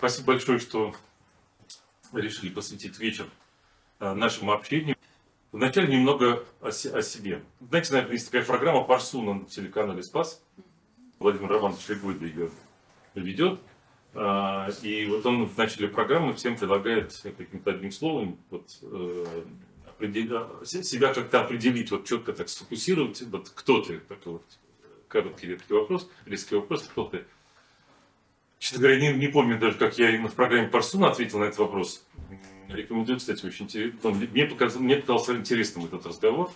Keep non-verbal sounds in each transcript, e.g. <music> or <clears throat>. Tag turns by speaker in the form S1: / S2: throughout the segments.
S1: спасибо большое, что решили посвятить вечер э, нашему общению. Вначале немного о, себе. Знаете, наверное, есть такая программа «Парсуна» на телеканале «Спас». Владимир Романович Легойда ее ведет. А, и вот он в начале программы всем предлагает каким-то одним словом вот, э, себя как-то определить, вот четко так сфокусировать, вот кто ты, такой вот короткий редкий вопрос, резкий вопрос, кто ты. Честно говоря, не, не помню даже, как я именно в программе Парсуна ответил на этот вопрос. Рекомендую, кстати, очень интересно. Мне, показал, мне показался интересным этот разговор.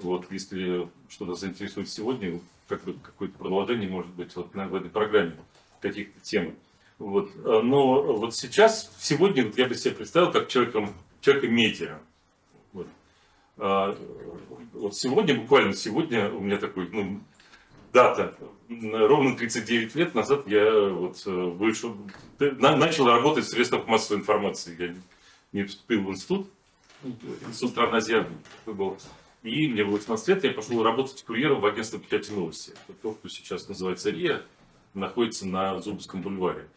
S1: Вот, если что-то заинтересует сегодня, как бы какое-то продолжение может быть вот на, в этой программе каких-то тем. Вот. Но вот сейчас, сегодня вот я бы себе представил как человеком, человека медиа. Вот. А, вот сегодня, буквально сегодня у меня такой, ну, дата. Ровно 39 лет назад я вот э, вышел, начал работать в средствах массовой информации. Я не вступил в институт, институт стран Азиаты был. И мне было 18 лет, я пошел работать курьером в агентство печати новости. То, что сейчас называется РИА, находится на Зубовском бульваре.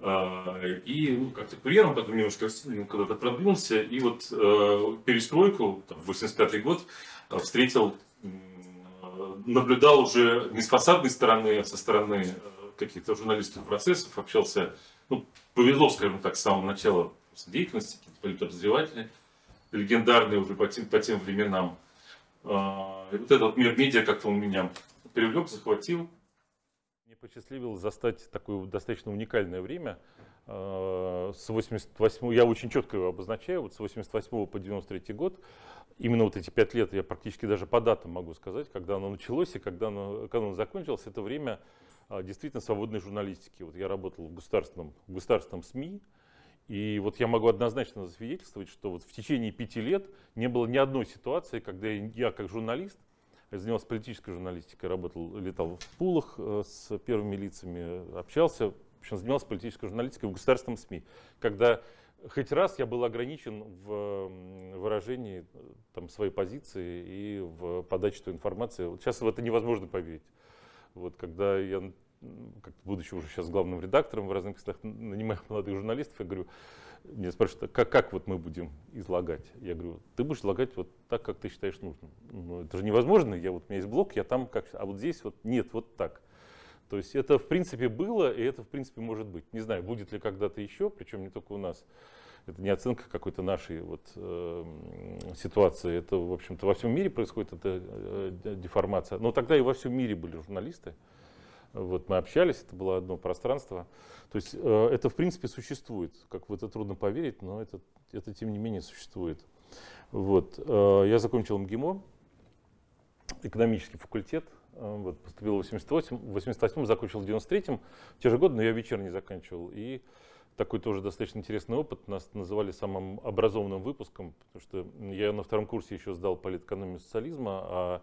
S1: А, и ну, как-то курьером, потом немножко куда-то продвинулся. И вот э, перестройку, там, 85 год, э, встретил наблюдал уже не с фасадной стороны, а со стороны э, каких-то журналистских процессов, общался, ну, повезло, скажем так, с самого начала деятельности, политоподозреватели, легендарные уже по тем, по тем временам. А, и вот этот мир медиа как-то он меня привлек, захватил.
S2: Мне посчастливилось застать такое достаточно уникальное время. А, с 88, я очень четко его обозначаю, вот с 88 по 93 год именно вот эти пять лет, я практически даже по датам могу сказать, когда оно началось и когда оно, когда оно закончилось, это время а, действительно свободной журналистики. Вот я работал в государственном, в государственном СМИ, и вот я могу однозначно засвидетельствовать, что вот в течение пяти лет не было ни одной ситуации, когда я как журналист, я занимался политической журналистикой, работал, летал в пулах э, с первыми лицами, общался, в общем, занимался политической журналистикой в государственном СМИ, когда хоть раз я был ограничен в выражении там, своей позиции и в подаче той информации. Вот сейчас в это невозможно поверить. Вот, когда я, как, будучи уже сейчас главным редактором в разных местах, нанимаю <laughs> молодых журналистов, я говорю, мне спрашивают, как, как вот мы будем излагать? Я говорю, ты будешь излагать вот так, как ты считаешь нужным. Ну, это же невозможно, я, вот, у меня есть блок, я там как... А вот здесь вот нет, вот так. То есть это в принципе было, и это в принципе может быть. Не знаю, будет ли когда-то еще, причем не только у нас. Это не оценка какой-то нашей вот, э, ситуации. Это, в общем-то, во всем мире происходит эта э, деформация. Но тогда и во всем мире были журналисты. Вот мы общались, это было одно пространство. То есть э, это, в принципе, существует. Как в это трудно поверить, но это, это тем не менее существует. Вот. Э, я закончил МГИМО, экономический факультет. Э, вот, поступил в 88, в 88 закончил в 93-м, те же годы, но я вечерний заканчивал. И такой тоже достаточно интересный опыт. Нас называли самым образованным выпуском, потому что я на втором курсе еще сдал политэкономию социализма, а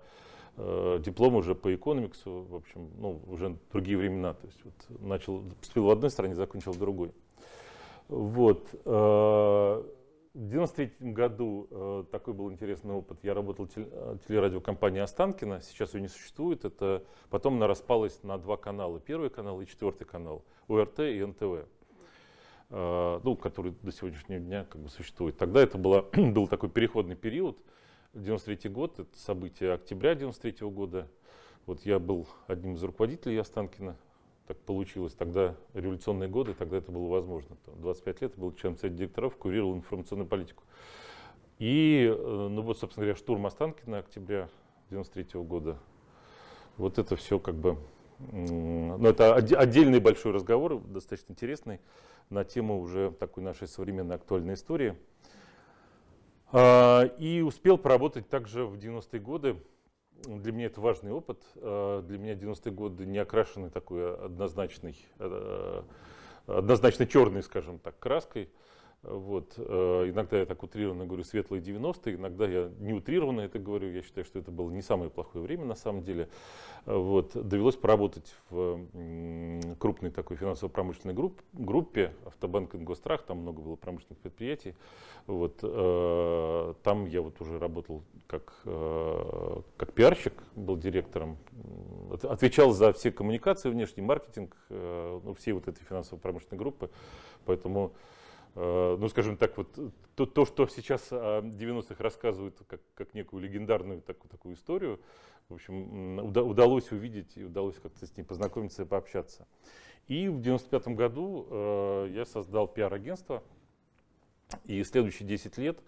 S2: э, диплом уже по экономиксу, в общем, ну, уже другие времена. То есть вот начал, поступил в одной стране, закончил в другой. Вот. Э, в 93 году э, такой был интересный опыт. Я работал в э, телерадиокомпании Останкина, сейчас ее не существует. Это, потом она распалась на два канала. Первый канал и четвертый канал. УРТ и НТВ. Э, ну, который до сегодняшнего дня как бы существует. Тогда это было, <clears throat> был такой переходный период. 93 год, это событие октября 93 года. Вот я был одним из руководителей Останкина так получилось. Тогда революционные годы, тогда это было возможно. 25 лет был член совета директоров, курировал информационную политику. И, э, ну вот, собственно говоря, штурм Останкина октября 93 года. Вот это все как бы, ну это отдельный большой разговор, достаточно интересный, на тему уже такой нашей современной актуальной истории. А, и успел поработать также в 90-е годы для меня это важный опыт. Э, для меня 90-е годы не окрашены такой однозначной, э, однозначно черной, скажем так, краской. Вот. Э, иногда я так утрированно говорю светлые 90-е, иногда я не утрированно это говорю. Я считаю, что это было не самое плохое время на самом деле. Э, вот. Довелось поработать в крупной такой финансово-промышленной групп, группе Автобанк Ингострах, там много было промышленных предприятий. Вот. Э, там я вот уже работал как, как пиарщик, был директором, отвечал за все коммуникации, внешний маркетинг, ну, всей вот этой финансово-промышленной группы. Поэтому Э, ну, скажем так, вот то, то что сейчас о 90-х рассказывают как, как некую легендарную такую, такую историю, в общем, уда, удалось увидеть и удалось как-то с ней познакомиться и пообщаться. И в 95 году э, я создал пиар-агентство, и следующие 10 лет,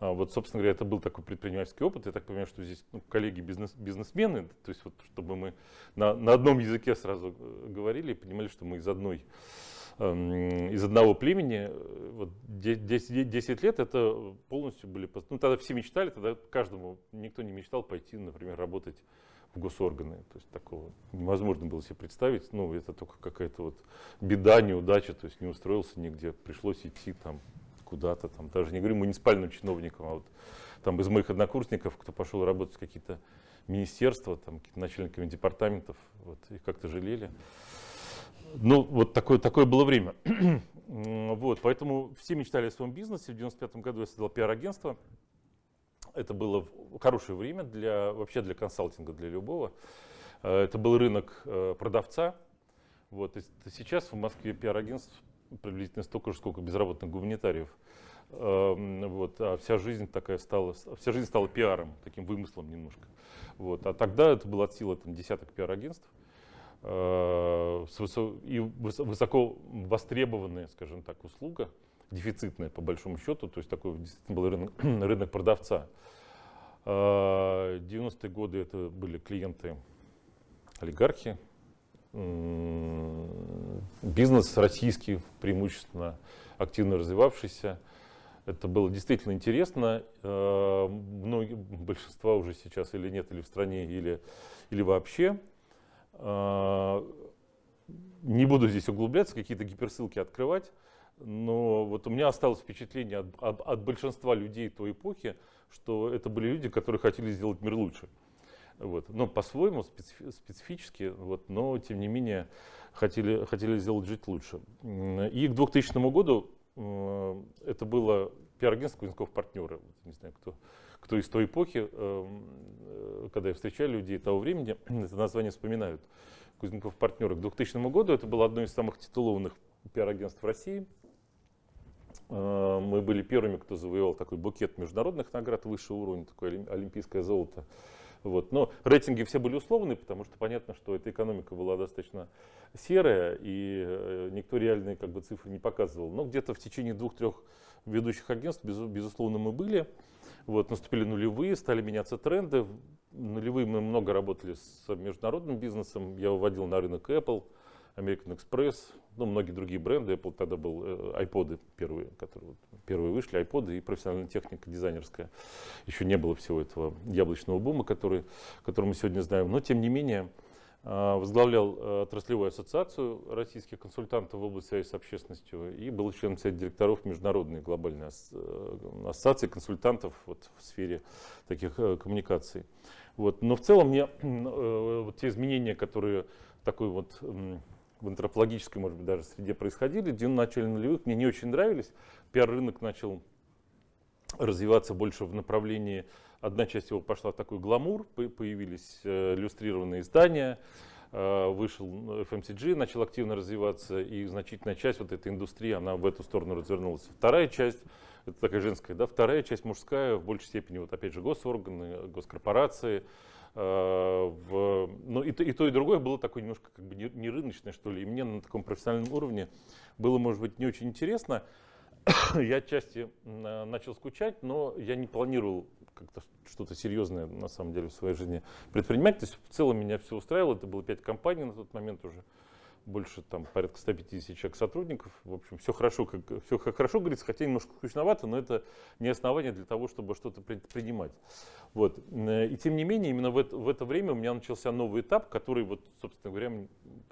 S2: э, вот, собственно говоря, это был такой предпринимательский опыт. Я так понимаю, что здесь ну, коллеги бизнес, бизнесмены, то есть вот, чтобы мы на, на одном языке сразу э, говорили и понимали, что мы из одной из одного племени, э, вот 10, 10 лет это полностью были, ну тогда все мечтали, тогда каждому, никто не мечтал пойти, например, работать в госорганы. То есть такого невозможно было себе представить. Ну, это только какая-то вот беда, неудача, то есть не устроился нигде, пришлось идти там куда-то, там, даже не говорю муниципальным чиновникам, а вот там из моих однокурсников, кто пошел работать в какие-то министерства, там, какие-то начальниками департаментов, вот, их как-то жалели. Ну, вот такое, такое было время. <clears throat> вот, поэтому все мечтали о своем бизнесе. В 95 году я создал пиар-агентство. Это было хорошее время для, вообще для консалтинга, для любого. Э, это был рынок э, продавца. Вот, сейчас в Москве пиар-агентств приблизительно столько же, сколько безработных гуманитариев. Эм, вот, а вся жизнь такая стала, вся жизнь стала пиаром, таким вымыслом немножко. Вот, а тогда это было от силы там, десяток пиар-агентств. Э, и высоко востребованная, скажем так, услуга, дефицитная по большому счету, то есть такой действительно был рынок, <clears throat> рынок продавца. 90-е э, годы это были клиенты олигархи, бизнес российский, преимущественно активно развивавшийся. Это было действительно интересно. Э, многие, большинства уже сейчас или нет, или в стране, или, или вообще. А, не буду здесь углубляться, какие-то гиперссылки открывать, но вот у меня осталось впечатление от, от, большинства людей той эпохи, что это были люди, которые хотели сделать мир лучше. Вот. Но по-своему, специфи, специфически, вот, но тем не менее хотели, хотели сделать жить лучше. И к 2000 году э, это было пиар-агентство Кузнецов партнеры. Не знаю, кто, кто из той эпохи, эм, э, когда я встречаю людей того времени, <clears throat> это название вспоминают. Кузнецов партнеры. К 2000 году это было одно из самых титулованных пиар-агентств России. Э, мы были первыми, кто завоевал такой букет международных наград высшего уровня, такое олимпийское золото. Вот. Но рейтинги все были условные, потому что понятно, что эта экономика была достаточно серая, и э, никто реальные как бы, цифры не показывал. Но где-то в течение двух-трех ведущих агентств, безусловно, мы были. Вот, наступили нулевые, стали меняться тренды. Нулевые мы много работали с международным бизнесом. Я выводил на рынок Apple, American Express, ну, многие другие бренды. Apple тогда был э, iPod первые, которые вот, первые вышли, iPod и профессиональная техника дизайнерская. Еще не было всего этого яблочного бума, который, который мы сегодня знаем. Но, тем не менее, возглавлял э, отраслевую ассоциацию российских консультантов в области связи с общественностью и был членом совета директоров Международной глобальной э, ассоциации консультантов вот в сфере таких э, коммуникаций. Вот. Но в целом мне вот те изменения, которые такой вот в антропологической, может быть, даже среде происходили, в начале нулевых, мне не очень нравились. Пиар-рынок начал развиваться больше в направлении Одна часть его пошла в такой гламур, появились э, иллюстрированные издания, э, вышел FMCG, начал активно развиваться, и значительная часть вот этой индустрии, она в эту сторону развернулась. Вторая часть, это такая женская, да, вторая часть мужская, в большей степени, вот опять же, госорганы, госкорпорации, э, в, ну и и то, и другое было такое немножко как бы не, не рыночное, что ли, и мне на таком профессиональном уровне было, может быть, не очень интересно. <coughs> я отчасти начал скучать, но я не планировал как-то что-то серьезное на самом деле в своей жизни предпринимать. То есть в целом меня все устраивало. Это было 5 компаний на тот момент уже. Больше там порядка 150 человек сотрудников. В общем, все хорошо, как, все как хорошо говорится, хотя немножко скучновато, но это не основание для того, чтобы что-то предпринимать. Вот. И тем не менее, именно в это, в это время у меня начался новый этап, который, вот, собственно говоря,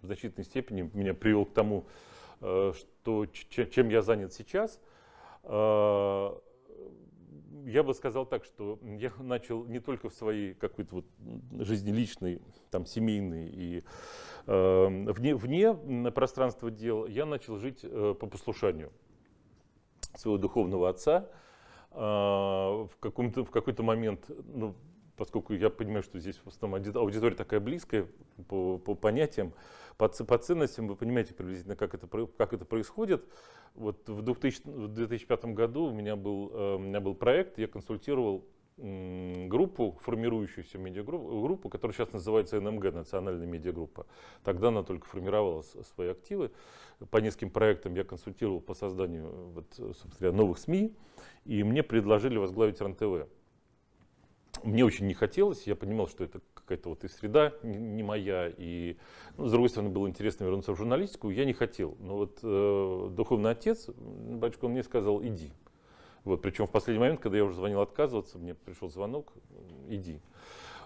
S2: в значительной степени меня привел к тому, э, что, чем я занят сейчас. А, я бы сказал так, что я начал не только в своей какой-то вот жизни личной, там, семейной и э, вне, вне пространства дел, я начал жить э, по послушанию своего духовного отца. Э, в, каком-то, в какой-то момент, ну, поскольку я понимаю, что здесь в основном аудитория такая близкая по, по понятиям, по, по ценностям, вы понимаете приблизительно, как это, как это происходит. Вот в, 2000, в 2005 году у меня, был, э, у меня был проект, я консультировал группу, формирующуюся медиагруппу, группу, которая сейчас называется НМГ, Национальная медиагруппа. Тогда она только формировала свои активы. По нескольким проектам я консультировал по созданию вот, собственно, новых СМИ, и мне предложили возглавить РНТВ. Мне очень не хотелось, я понимал, что это какая-то вот и среда не моя, и ну, с другой стороны было интересно вернуться в журналистику, я не хотел. Но вот э, духовный отец, батюшка, он мне сказал, иди. Вот, причем в последний момент, когда я уже звонил отказываться, мне пришел звонок, иди.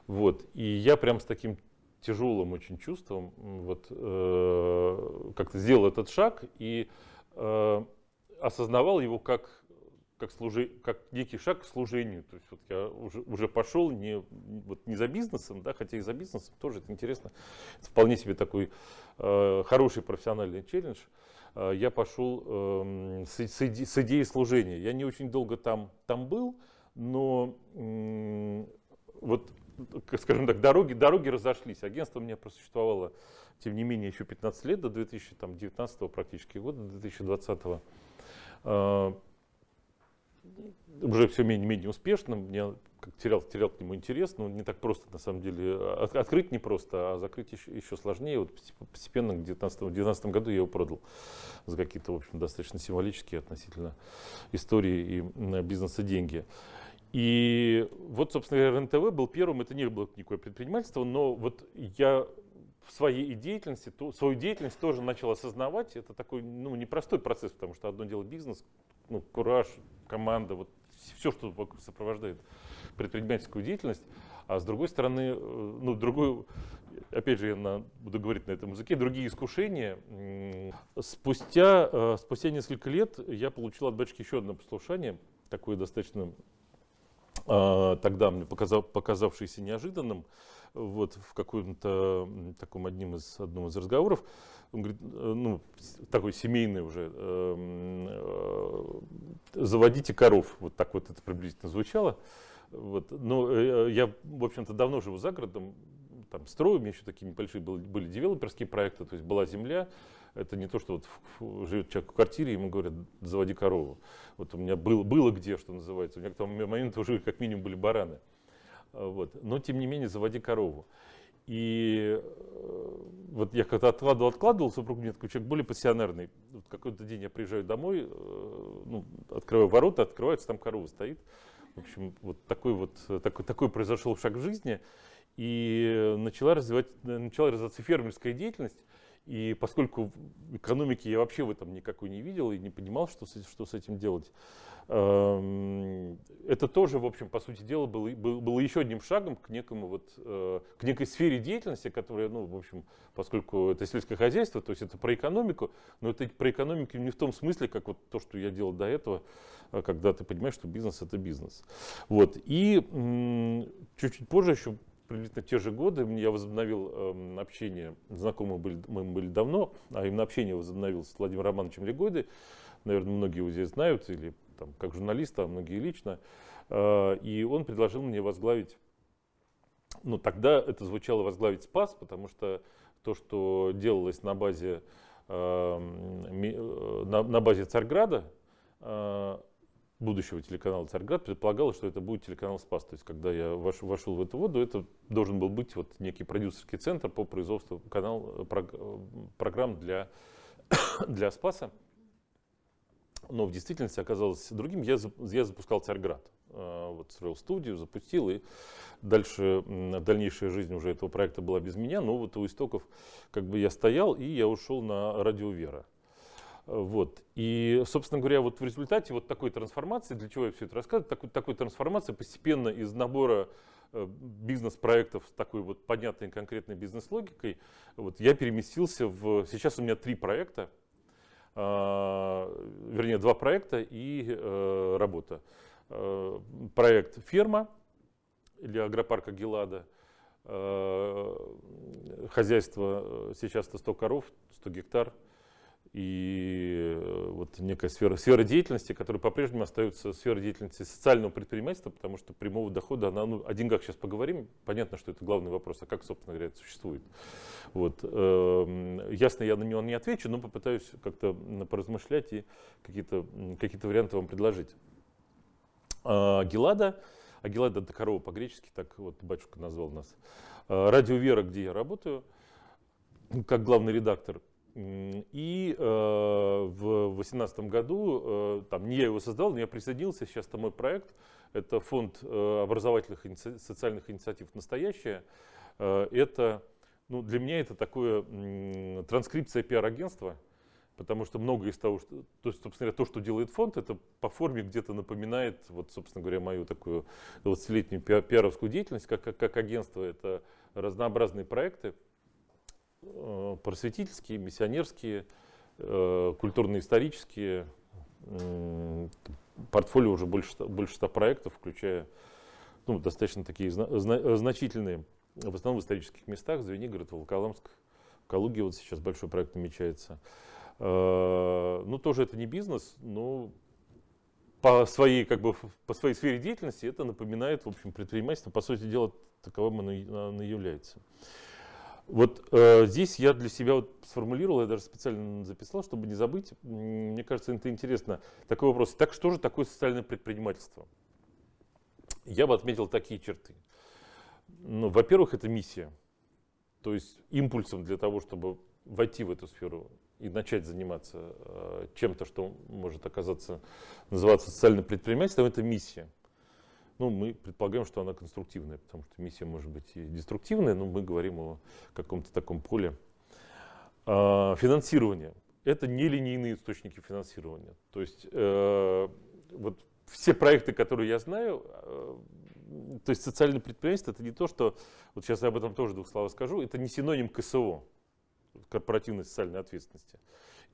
S2: Вот, и я прям с таким тяжелым очень чувством вот, э, как-то сделал этот шаг и э, осознавал его как как, служи, как некий шаг к служению. То есть вот я уже, уже пошел не, вот не за бизнесом, да, хотя и за бизнесом тоже это интересно. Это вполне себе такой э, хороший профессиональный челлендж. Э, я пошел э, с, с, иде, с идеей служения. Я не очень долго там, там был, но э, вот, скажем так, дороги, дороги разошлись. Агентство у меня просуществовало, тем не менее, еще 15 лет, до 2019 практически года, до 2020 уже все менее-менее успешным. Я как терял, терял к нему интерес, но не так просто, на самом деле. От, открыть не просто, а закрыть еще, еще сложнее. Вот постепенно к 2019 году я его продал за какие-то, в общем, достаточно символические относительно истории и бизнеса деньги. И вот, собственно, РНТВ был первым, это не было никакое предпринимательство, но вот я в своей деятельности, то, свою деятельность тоже начал осознавать. Это такой ну, непростой процесс, потому что одно дело бизнес, ну, кураж, команда, вот все, что сопровождает предпринимательскую деятельность, а с другой стороны, э, ну, другой, опять же, я на, буду говорить на этом языке, другие искушения. Спустя, э, спустя несколько лет я получил от батюшки еще одно послушание, такое достаточно э, тогда мне показав, показавшееся неожиданным вот в каком-то таком одним из, одном из разговоров, он говорит, э, ну, такой семейный уже, эм, э, заводите коров, вот так вот это приблизительно звучало. Вот. Но э, я, в общем-то, давно живу за городом, там строю, у меня еще такие небольшие были, были девелоперские проекты, то есть была земля, это не то, что вот живет человек в квартире, ему говорят, заводи корову. Вот у меня было, было где, что называется, у меня к тому моменту уже как минимум были бараны. Вот. Но, тем не менее, заводи корову. И э, вот я как-то откладывал, откладывал, супруг мне такой человек более пассионарный. Вот какой-то день я приезжаю домой, э, ну, открываю ворота, открывается, там корова стоит. В общем, вот такой вот, такой, такой произошел шаг в жизни. И начала, развивать, начала развиваться фермерская деятельность. И поскольку экономики я вообще в этом никакой не видел и не понимал, что что с этим делать, это тоже, в общем, по сути дела, было, было еще одним шагом к, некому вот, э, к некой сфере деятельности, которая, ну, в общем, поскольку это сельское хозяйство, то есть это про экономику, но это про экономику не в том смысле, как вот то, что я делал до этого, а когда ты понимаешь, что бизнес это бизнес. Вот. И чуть-чуть позже еще приблизительно те же годы я возобновил э, общение, знакомые были, мы были давно, а именно общение возобновил с Владимиром Романовичем Легойдой. Наверное, многие его здесь знают или там, как журналиста, а многие лично. Э, и он предложил мне возглавить, ну тогда это звучало возглавить СПАС, потому что то, что делалось на базе, эм, э, на, на базе Царьграда, э, будущего телеканала Царьград, предполагалось, что это будет телеканал Спас. То есть, когда я вошел, вошел в эту воду, это должен был быть вот некий продюсерский центр по производству канал, программ для, <coughs> для Спаса но в действительности оказалось другим. Я, я запускал Царьград. А, вот строил студию, запустил, и дальше, дальнейшая жизнь уже этого проекта была без меня, но вот у истоков как бы я стоял, и я ушел на радио «Вера». Вот. И, собственно говоря, вот в результате вот такой трансформации, для чего я все это рассказываю, такой, такой трансформации постепенно из набора э, бизнес-проектов с такой вот понятной конкретной бизнес-логикой, вот я переместился в... Сейчас у меня три проекта, вернее, два проекта и работа. Проект «Ферма» или агропарка Гелада. Хозяйство сейчас 100 коров, 100 гектар – и э, вот некая сфера, сфера деятельности, которая по-прежнему остается сферой деятельности социального предпринимательства, потому что прямого дохода, она, ну, о деньгах сейчас поговорим, понятно, что это главный вопрос, а как, собственно говоря, это существует. Вот. Эм, ясно, я на него не отвечу, но попытаюсь как-то поразмышлять и какие-то какие варианты вам предложить. А, Гелада, а Гелада это корова по-гречески, так вот батюшка назвал нас. А, Радио Вера, где я работаю, как главный редактор, и э, в 2018 году, э, там, не я его создал, но я присоединился, сейчас это мой проект, это фонд э, образовательных и социальных инициатив «Настоящее». Э, это, ну, для меня это такое э, транскрипция пиар-агентства, потому что многое из того, что, то, есть, собственно говоря, то, что делает фонд, это по форме где-то напоминает, вот, собственно говоря, мою такую 20-летнюю пиаровскую деятельность, как, как, как агентство, это разнообразные проекты, просветительские, миссионерские, э, культурно-исторические. Портфолио уже больше, больше 100 проектов, включая ну, достаточно такие значительные, в основном в исторических местах, Звенигород, Волоколамск, Калуге вот сейчас большой проект намечается. Э, ну, тоже это не бизнес, но по своей, как бы, по своей сфере деятельности это напоминает, в общем, предпринимательство. По сути дела, таковым оно, оно является. Вот э, здесь я для себя вот сформулировал, я даже специально записал, чтобы не забыть. Мне кажется, это интересно. Такой вопрос. Так что же такое социальное предпринимательство? Я бы отметил такие черты. Ну, во-первых, это миссия. То есть импульсом для того, чтобы войти в эту сферу и начать заниматься э, чем-то, что может оказаться, называться социальным предпринимательством, это миссия. Ну, мы предполагаем, что она конструктивная, потому что миссия может быть и деструктивная, но мы говорим о каком-то таком поле. А, финансирование. Это нелинейные источники финансирования. То есть э, вот все проекты, которые я знаю, э, то есть социальное предпринимательство, это не то, что, вот сейчас я об этом тоже двух слов скажу, это не синоним КСО, корпоративной социальной ответственности.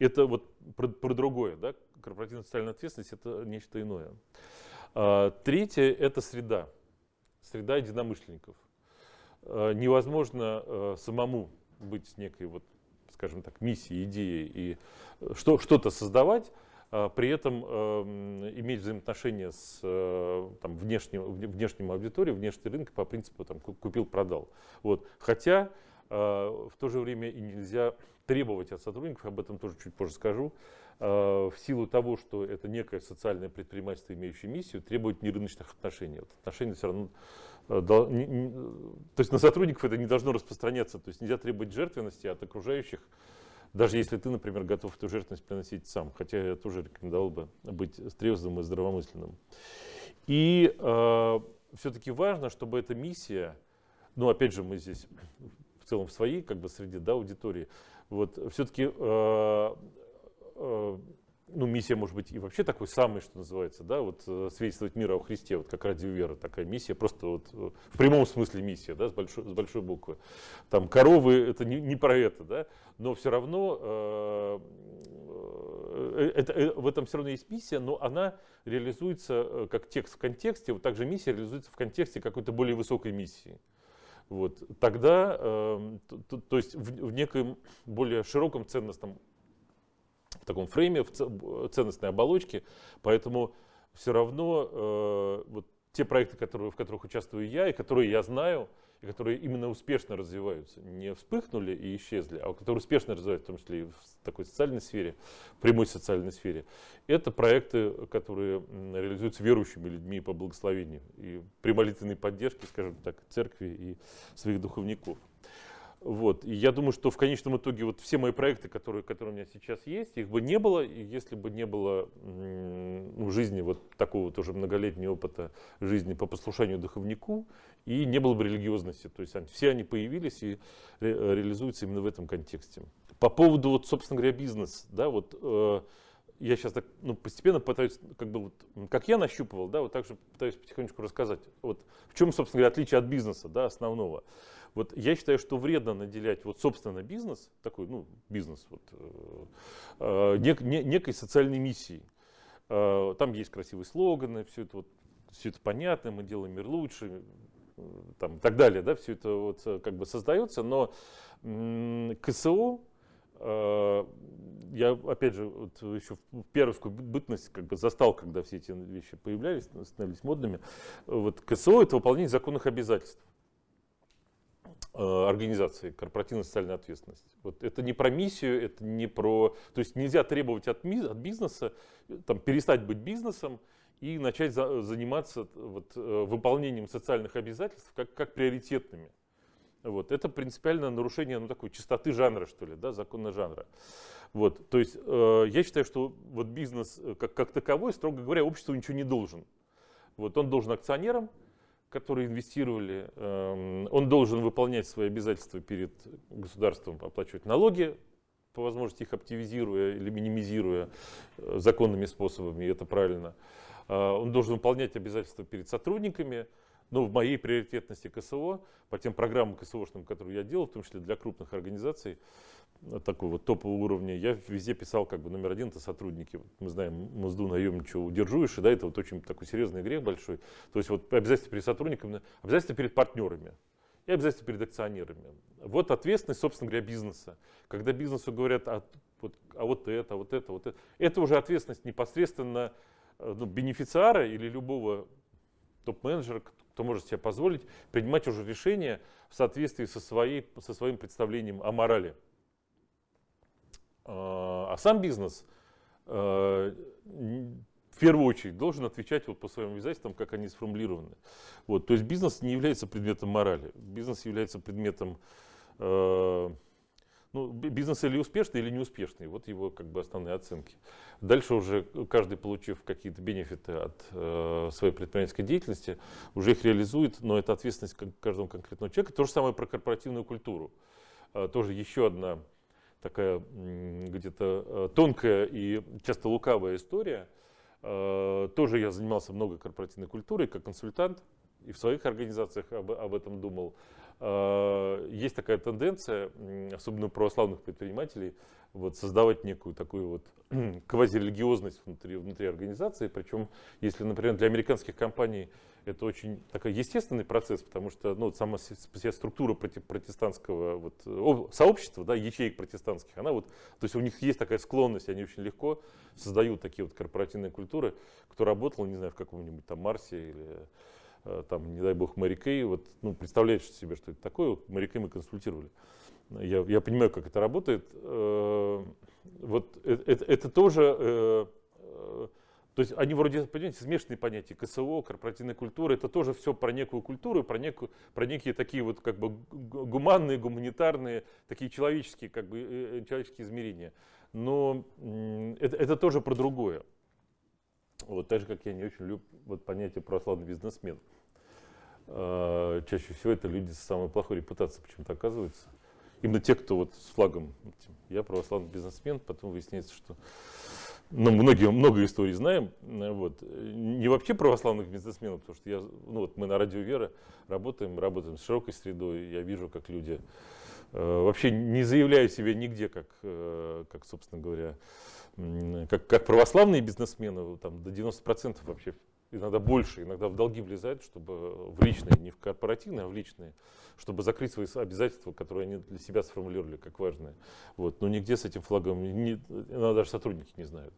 S2: Это вот про, про другое, да, корпоративная социальная ответственность это нечто иное. А, третье – это среда, среда единомышленников. А, невозможно а, самому быть некой, вот, скажем так, миссией, идеей и э, что, что-то создавать, при этом иметь взаимоотношения с там, внешним, внешним аудиторией, внешним рынком по принципу там, купил-продал. Вот. Хотя в то же время и нельзя требовать от сотрудников, об этом тоже чуть позже скажу, в силу того, что это некое социальное предпринимательство, имеющее миссию, требует нерыночных отношений. Вот отношения все равно э, то есть на сотрудников это не должно распространяться, то есть нельзя требовать жертвенности от окружающих, даже если ты, например, готов эту жертвенность приносить сам, хотя я тоже рекомендовал бы быть трезвым и здравомысленным. И э, все-таки важно, чтобы эта миссия, ну опять же мы здесь в целом в своей как бы среде да, аудитории, вот все-таки э, Э, ну, миссия может быть и вообще такой самый, что называется, да, вот э, свидетельствовать мира о Христе, вот как радио вера, такая миссия, просто вот э, в прямом смысле миссия, да, с большой, с большой буквы. Там коровы, это не, не про это, да, но все равно э, это, в этом все равно есть миссия, но она реализуется как текст в контексте, вот также миссия реализуется в контексте какой-то более высокой миссии. Вот. Тогда, э, то, то есть в, в неком более широком ценностном таком фрейме, в ценностной оболочке, поэтому все равно э, вот те проекты, которые, в которых участвую я, и которые я знаю, и которые именно успешно развиваются, не вспыхнули и исчезли, а которые успешно развиваются, в том числе и в такой социальной сфере, прямой социальной сфере, это проекты, которые реализуются верующими людьми по благословению и при молитвенной поддержке, скажем так, церкви и своих духовников. Вот. И я думаю, что в конечном итоге вот все мои проекты, которые, которые у меня сейчас есть, их бы не было, если бы не было ну, жизни вот такого тоже многолетнего опыта жизни по послушанию духовнику, и не было бы религиозности. То есть все они появились и ре, реализуются именно в этом контексте. По поводу, вот, собственно говоря, бизнес, да, вот э, я сейчас так, ну, постепенно пытаюсь, как бы вот, как я нащупывал, да, вот так же пытаюсь потихонечку рассказать, вот в чем, собственно говоря, отличие от бизнеса, да, основного. Вот я считаю, что вредно наделять вот собственно бизнес, такой, ну, бизнес, вот, э, нек, не, некой социальной миссией. Э, там есть красивые слоганы, все это, вот, все это понятно, мы делаем мир лучше, там, и так далее, да, все это вот как бы создается, но КСО Э, я, опять же, вот еще в первую бытность как бы застал, когда все эти вещи появлялись, становились модными. Вот КСО – это выполнение законных обязательств э, организации корпоративной социальной ответственности. Вот это не про миссию, это не про... То есть нельзя требовать от, от бизнеса там, перестать быть бизнесом и начать за, заниматься вот, э, выполнением социальных обязательств как, как приоритетными. Вот. Это принципиальное нарушение ну, такой чистоты жанра, что ли, да, закона жанра. Вот. То есть э, я считаю, что вот бизнес э, как, как таковой, строго говоря, обществу ничего не должен. Вот. Он должен акционерам, которые инвестировали, э, он должен выполнять свои обязательства перед государством, оплачивать налоги, по возможности их оптимизируя или минимизируя э, законными способами, и это правильно. Э, он должен выполнять обязательства перед сотрудниками, но в моей приоритетности КСО, по тем программам КСОшным, которые я делал, в том числе для крупных организаций, такого вот топового уровня, я везде писал как бы номер один это сотрудники. Мы знаем, мзду наемничего удержуешь, и да, это вот очень такой серьезный грех большой. То есть вот обязательства перед сотрудниками, обязательства перед партнерами и обязательства перед акционерами. Вот ответственность, собственно говоря, бизнеса. Когда бизнесу говорят, а вот, а вот это, вот это, вот это, это уже ответственность непосредственно э, ну, бенефициара или любого топ-менеджера, кто может себе позволить принимать уже решения в соответствии со, своей, со своим представлением о морали. А, а сам бизнес э, в первую очередь должен отвечать вот по своим обязательствам, как они сформулированы. Вот, то есть бизнес не является предметом морали. Бизнес является предметом э, ну, бизнес или успешный, или неуспешный. Вот его как бы основные оценки. Дальше уже каждый, получив какие-то бенефиты от э, своей предпринимательской деятельности, уже их реализует, но это ответственность каждого конкретного человека. То же самое про корпоративную культуру. Э, тоже еще одна такая где-то э, тонкая и часто лукавая история. Э, тоже я занимался много корпоративной культурой как консультант и в своих организациях об, об этом думал. Э, есть такая тенденция, особенно у православных предпринимателей, вот создавать некую такую вот <clears throat> квазирелигиозность внутри, внутри организации. Причем, если, например, для американских компаний это очень такой естественный процесс, потому что ну, сама вся структура протестантского вот, сообщества, да, ячеек протестантских, она вот, то есть у них есть такая склонность, они очень легко создают такие вот корпоративные культуры, кто работал, не знаю, в каком-нибудь там Марсе или там, не дай бог, Мэри вот, ну, представляешь себе, что это такое, вот Мэри мы консультировали. Я, я понимаю, как это работает. Э, вот это, это, это тоже, э, то есть они вроде, понимаете, смешанные понятия, КСО, корпоративная культура, это тоже все про некую культуру, про, некую, про некие такие вот как бы гуманные, гуманитарные, такие человеческие, как бы, человеческие измерения. Но это, это тоже про другое. Вот так же, как я не очень люблю вот понятие православный бизнесмен. А, чаще всего это люди с самой плохой репутацией почему-то оказываются. Именно те, кто вот с флагом, я православный бизнесмен, потом выясняется, что ну, многие, много историй знаем, вот. не вообще православных бизнесменов, потому что я, ну, вот мы на радио Вера работаем, работаем с широкой средой, я вижу, как люди э, вообще не заявляют себя нигде, как, э, как собственно говоря, как, как православные бизнесмены, там до 90% вообще, иногда больше, иногда в долги влезают, чтобы в личные, не в корпоративные, а в личные, чтобы закрыть свои обязательства, которые они для себя сформулировали как важные. Вот. Но нигде с этим флагом, не, иногда даже сотрудники не знают.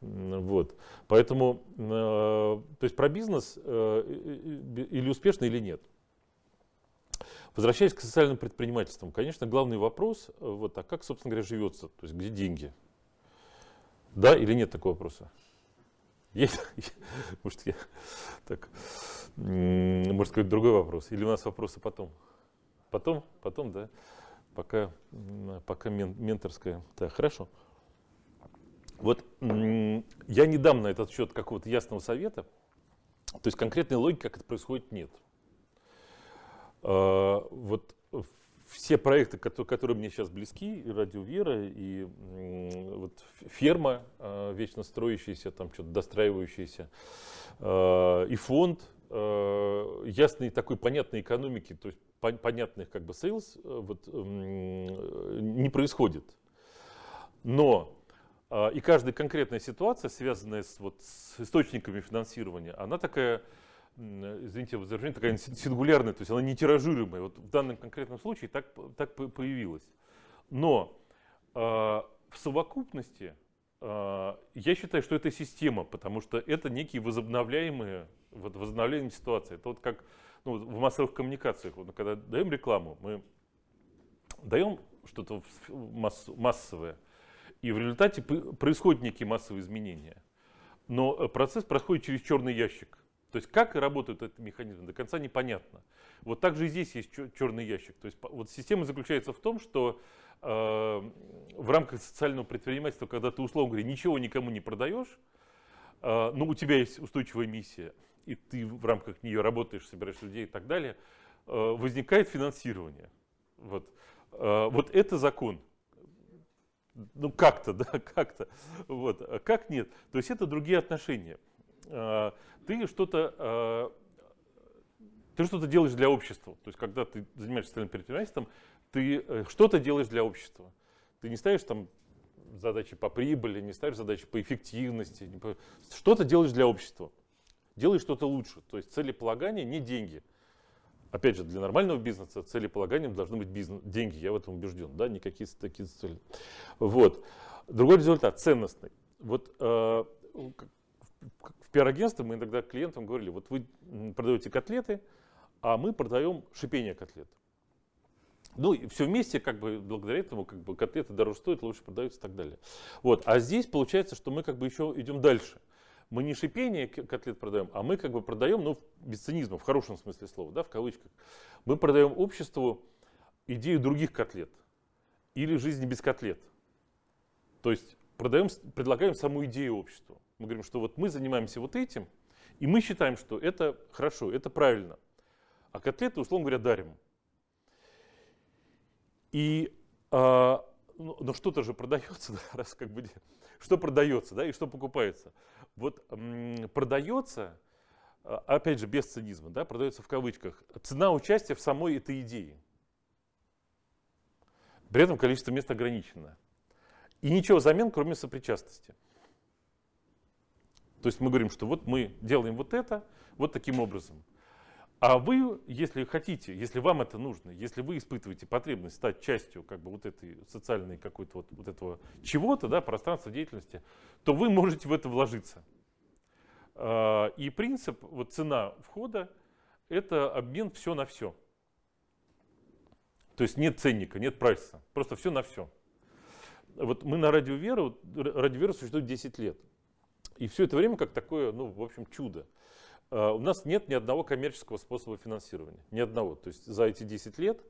S2: Вот. Поэтому, э, то есть про бизнес э, или успешно, или нет. Возвращаясь к социальным предпринимательствам, конечно, главный вопрос, э, вот, а как, собственно говоря, живется, то есть где деньги, да или нет такого вопроса? Есть? <laughs> Может, я так, может, какой-то другой вопрос? Или у нас вопросы потом? Потом? Потом, да? Пока, пока мен, менторская. Так, хорошо. Вот я не дам на этот счет какого-то ясного совета. То есть конкретной логики, как это происходит, нет. А, вот все проекты, которые, которые мне сейчас близки, и Радио Вера, и вот ферма э, вечно строящаяся, там что-то достраивающаяся, э, и фонд э, ясной такой понятной экономики, то есть понятных как бы sales вот, не происходит. Но и каждая конкретная ситуация, связанная с, вот, с источниками финансирования, она такая, извините, возражение, такая сингулярная, то есть она не тиражируемая. Вот в данном конкретном случае так, так появилась. Но э, в совокупности э, я считаю, что это система, потому что это некие возобновляемые, вот, возобновляемые ситуации. Это вот как ну, в массовых коммуникациях, вот, когда даем рекламу, мы даем что-то масс, массовое, и в результате происходят некие массовые изменения. Но э, процесс происходит через черный ящик. То есть как работает этот механизм, до конца непонятно. Вот так же и здесь есть черный ящик. То есть вот система заключается в том, что э, в рамках социального предпринимательства, когда ты, условно говоря, ничего никому не продаешь, э, но у тебя есть устойчивая миссия, и ты в рамках нее работаешь, собираешь людей и так далее, э, возникает финансирование. Вот. Э, вот это закон. Ну как-то, <laughs> да, как-то. Вот. А как нет? То есть это другие отношения. А, ты что-то а, ты что-то делаешь для общества. То есть, когда ты занимаешься социальным предпринимательством, ты э, что-то делаешь для общества. Ты не ставишь там задачи по прибыли, не ставишь задачи по эффективности. По... Что-то делаешь для общества. Делаешь что-то лучше. То есть целеполагание не деньги. Опять же, для нормального бизнеса целеполаганием должны быть бизнес, деньги, я в этом убежден, да, никакие такие цели. Вот. Другой результат, ценностный. Вот э, в пиар-агентстве мы иногда клиентам говорили, вот вы продаете котлеты, а мы продаем шипение котлет. Ну, и все вместе, как бы, благодаря этому, как бы, котлеты дороже стоят, лучше продаются и так далее. Вот. А здесь получается, что мы как бы еще идем дальше. Мы не шипение котлет продаем, а мы как бы продаем, ну, без цинизма, в хорошем смысле слова, да, в кавычках. Мы продаем обществу идею других котлет или жизни без котлет. То есть продаем, предлагаем саму идею обществу. Мы говорим, что вот мы занимаемся вот этим, и мы считаем, что это хорошо, это правильно. А котлеты, условно говоря, дарим. И а, ну, но что-то же продается, <laughs> да, раз как бы что продается, да, и что покупается. Вот м, продается, а, опять же, без цинизма, да, продается в кавычках, цена участия в самой этой идее. При этом количество мест ограничено. И ничего взамен, кроме сопричастности. То есть мы говорим, что вот мы делаем вот это, вот таким образом. А вы, если хотите, если вам это нужно, если вы испытываете потребность стать частью как бы вот этой социальной какой-то вот, вот этого чего-то, да, пространства деятельности, то вы можете в это вложиться. А, и принцип, вот цена входа, это обмен все на все. То есть нет ценника, нет прайса, просто все на все. Вот мы на Радио Вера, вот Радио Вера существует 10 лет. И все это время как такое, ну, в общем, чудо. А, у нас нет ни одного коммерческого способа финансирования. Ни одного. То есть за эти 10 лет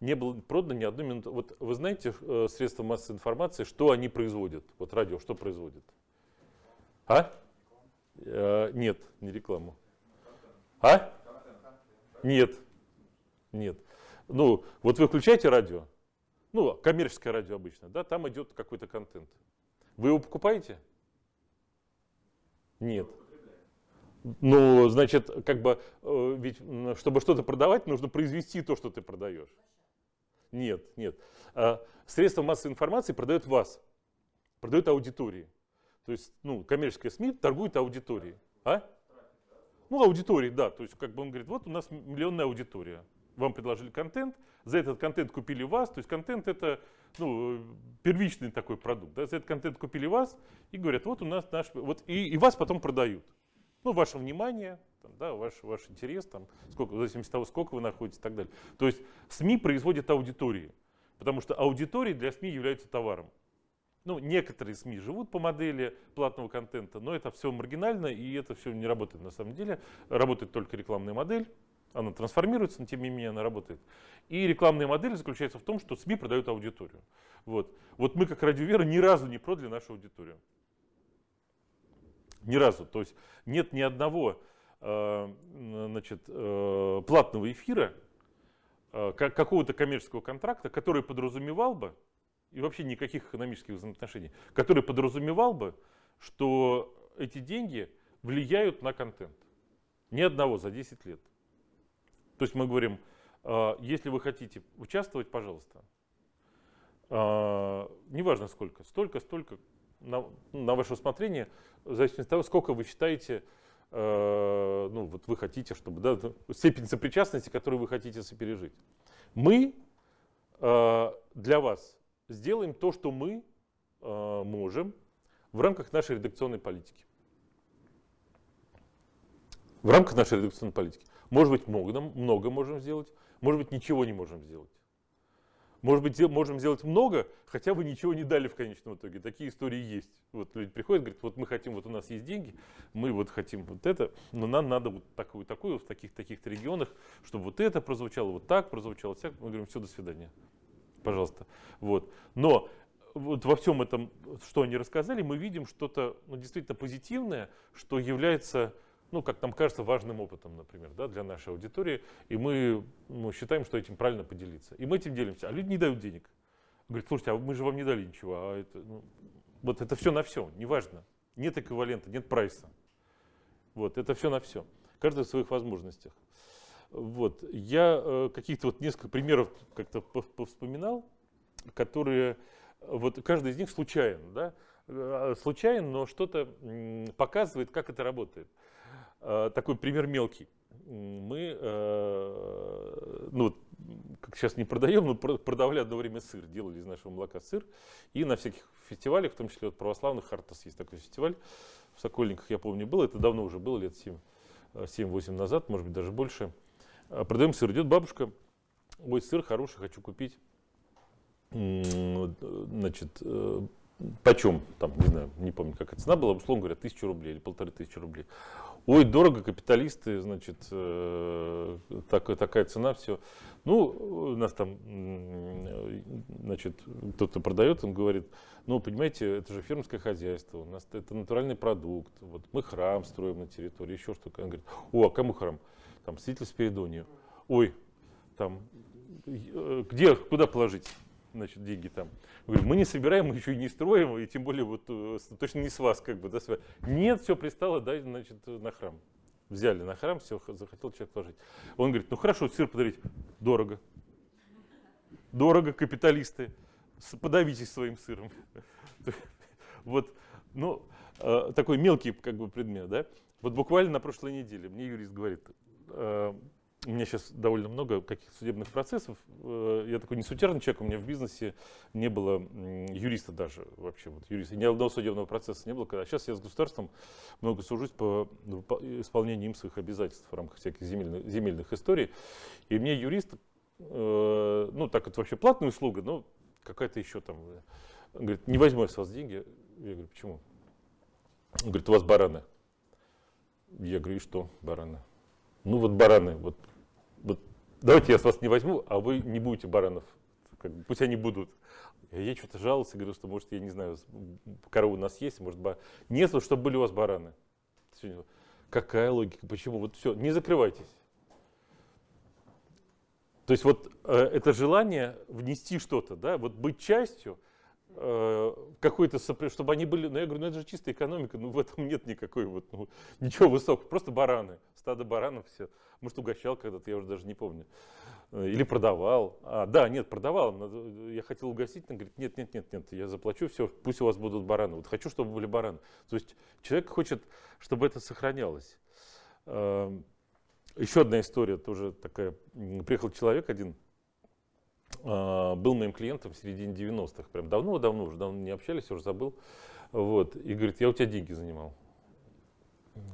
S2: не было продано ни одной минуты. Вот вы знаете э, средства массовой информации, что они производят? Вот радио что производит? А? Э, нет, не рекламу. А? Нет. Нет. Ну, вот вы включаете радио, ну, коммерческое радио обычно, да, там идет какой-то контент. Вы его покупаете? Нет. Ну, значит, как бы, э, ведь, чтобы что-то продавать, нужно произвести то, что ты продаешь. Нет, нет. А средства массовой информации продают вас, продают аудитории. То есть, ну, коммерческая СМИ торгует аудиторией. А? Ну, аудитории, да. То есть, как бы он говорит, вот у нас миллионная аудитория. Вам предложили контент, за этот контент купили вас. То есть контент это ну, первичный такой продукт. Да? За этот контент купили вас и говорят, вот у нас наш... Вот, и, и вас потом продают. Ну, ваше внимание, там, да, ваш, ваш интерес, там, сколько, в зависимости от того, сколько вы находитесь и так далее. То есть СМИ производят аудитории, потому что аудитории для СМИ являются товаром. Ну, некоторые СМИ живут по модели платного контента, но это все маргинально, и это все не работает на самом деле. Работает только рекламная модель, она трансформируется, но тем не менее она работает. И рекламная модель заключается в том, что СМИ продают аудиторию. Вот, вот мы как Радиовера ни разу не продали нашу аудиторию. Ни разу. То есть нет ни одного э, значит, э, платного эфира, э, какого-то коммерческого контракта, который подразумевал бы, и вообще никаких экономических взаимоотношений, который подразумевал бы, что эти деньги влияют на контент. Ни одного за 10 лет. То есть мы говорим, э, если вы хотите участвовать, пожалуйста. Э, неважно сколько, столько, столько, на, на ваше усмотрение, в зависимости от того, сколько вы считаете, э, ну вот вы хотите, чтобы, да, степень сопричастности, которую вы хотите сопережить. Мы для вас сделаем то, что мы можем в рамках нашей редакционной политики. В рамках нашей редакционной политики. Может быть, много, много можем сделать, может быть, ничего не можем сделать. Может быть, можем сделать много, хотя вы ничего не дали в конечном итоге. Такие истории есть. Вот люди приходят, говорят, вот мы хотим, вот у нас есть деньги, мы вот хотим вот это, но нам надо вот такую, такую в таких, таких-то регионах, чтобы вот это прозвучало, вот так прозвучало, всяк. Мы говорим, все, до свидания. Пожалуйста. Вот. Но вот во всем этом, что они рассказали, мы видим что-то ну, действительно позитивное, что является ну, как нам кажется, важным опытом, например, да, для нашей аудитории, и мы ну, считаем, что этим правильно поделиться. И мы этим делимся, а люди не дают денег. Говорят, слушайте, а мы же вам не дали ничего, а это, ну, вот это все на все, неважно. Нет эквивалента, нет прайса. Вот, это все на все. Каждый в своих возможностях. Вот, я э, каких-то вот несколько примеров как-то повспоминал, которые, вот каждый из них случайен, да, э, случайен, но что-то показывает, как это работает. Э, такой пример мелкий. Мы, э, ну, как сейчас не продаем, но продавали одно время сыр, делали из нашего молока сыр. И на всяких фестивалях, в том числе вот православных, Хартас есть такой фестиваль в Сокольниках, я помню, был, это давно уже было, лет 7-8 э, назад, может быть, даже больше. Продаем сыр, идет бабушка, ой, сыр хороший, хочу купить. Значит, почем, там, не знаю, не помню, какая цена была, условно говоря, тысячу рублей или полторы тысячи рублей. Ой, дорого, капиталисты, значит, э, так, такая цена, все. Ну, у нас там, значит, кто-то продает, он говорит, ну, понимаете, это же фермерское хозяйство, у нас это натуральный продукт, вот мы храм строим на территории, еще что-то. Он говорит, о, а кому храм? Там, святитель Спиридонию. Ой, там, э, где, куда положить? значит, деньги там. Мы не собираем, мы еще и не строим, и тем более вот э, точно не с вас, как бы, да, Нет, все пристало, дай, значит, на храм. Взяли на храм, все, захотел человек положить. Он говорит, ну хорошо, сыр подарить. Дорого. Дорого, капиталисты. Подавитесь своим сыром. <laughs> Вот, ну, э, такой мелкий как бы предмет, да. Вот буквально на прошлой неделе мне юрист говорит, э, у меня сейчас довольно много каких-то судебных процессов. Э, я такой несутерный человек, у меня в бизнесе не было юриста даже вообще. Вот, юриста. Ни одного судебного процесса не было. А сейчас я с государством много сужусь по исполнению им своих обязательств в рамках всяких земельных, земельных историй. И мне юрист, э, ну так это вообще платная услуга, но какая-то еще там, э, говорит, не возьму я с вас деньги. Я говорю, почему? Он говорит, у вас бараны. Я говорю, и что бараны? Ну вот бараны, вот, вот давайте я с вас не возьму, а вы не будете баранов. Как, пусть они будут. Я что-то жаловался, говорю, что может, я не знаю, коровы у нас есть, может, бар... Нет, чтобы были у вас бараны. Какая логика? Почему? Вот все, не закрывайтесь. То есть вот э, это желание внести что-то, да, вот быть частью, какой-то, чтобы они были, ну я говорю, ну это же чистая экономика, ну в этом нет никакой вот, ну, ничего высокого, просто бараны, стадо баранов все, может угощал когда-то, я уже даже не помню, э, или продавал, а, да, нет, продавал, я хотел угостить, он говорит, нет, нет, нет, нет, я заплачу, все, пусть у вас будут бараны, вот хочу, чтобы были бараны, то есть человек хочет, чтобы это сохранялось. Эм, Еще одна история, тоже такая, приехал человек один, был моим клиентом в середине 90-х, прям давно-давно, уже давно не общались, уже забыл. Вот, и говорит, я у тебя деньги занимал.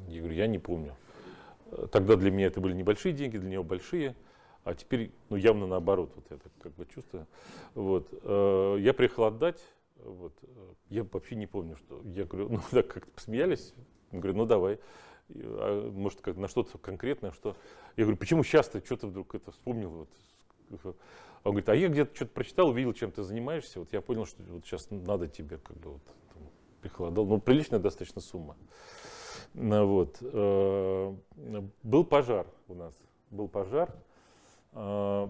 S2: Я говорю, я не помню. Тогда для меня это были небольшие деньги, для него большие, а теперь, ну, явно наоборот, вот я так как бы чувствую. Вот, э, я приехал отдать, вот, я вообще не помню, что, я говорю, ну, <laughs> так как-то посмеялись, я говорю, ну, давай, а, может, как на что-то конкретное, что, я говорю, почему сейчас ты что-то вдруг это вспомнил, вот, он говорит, а я где-то что-то прочитал, увидел, чем ты занимаешься, вот я понял, что вот сейчас надо тебе как бы вот там. Ну, приличная достаточно сумма. Ну, вот. Э, был пожар у нас. Был пожар. Э,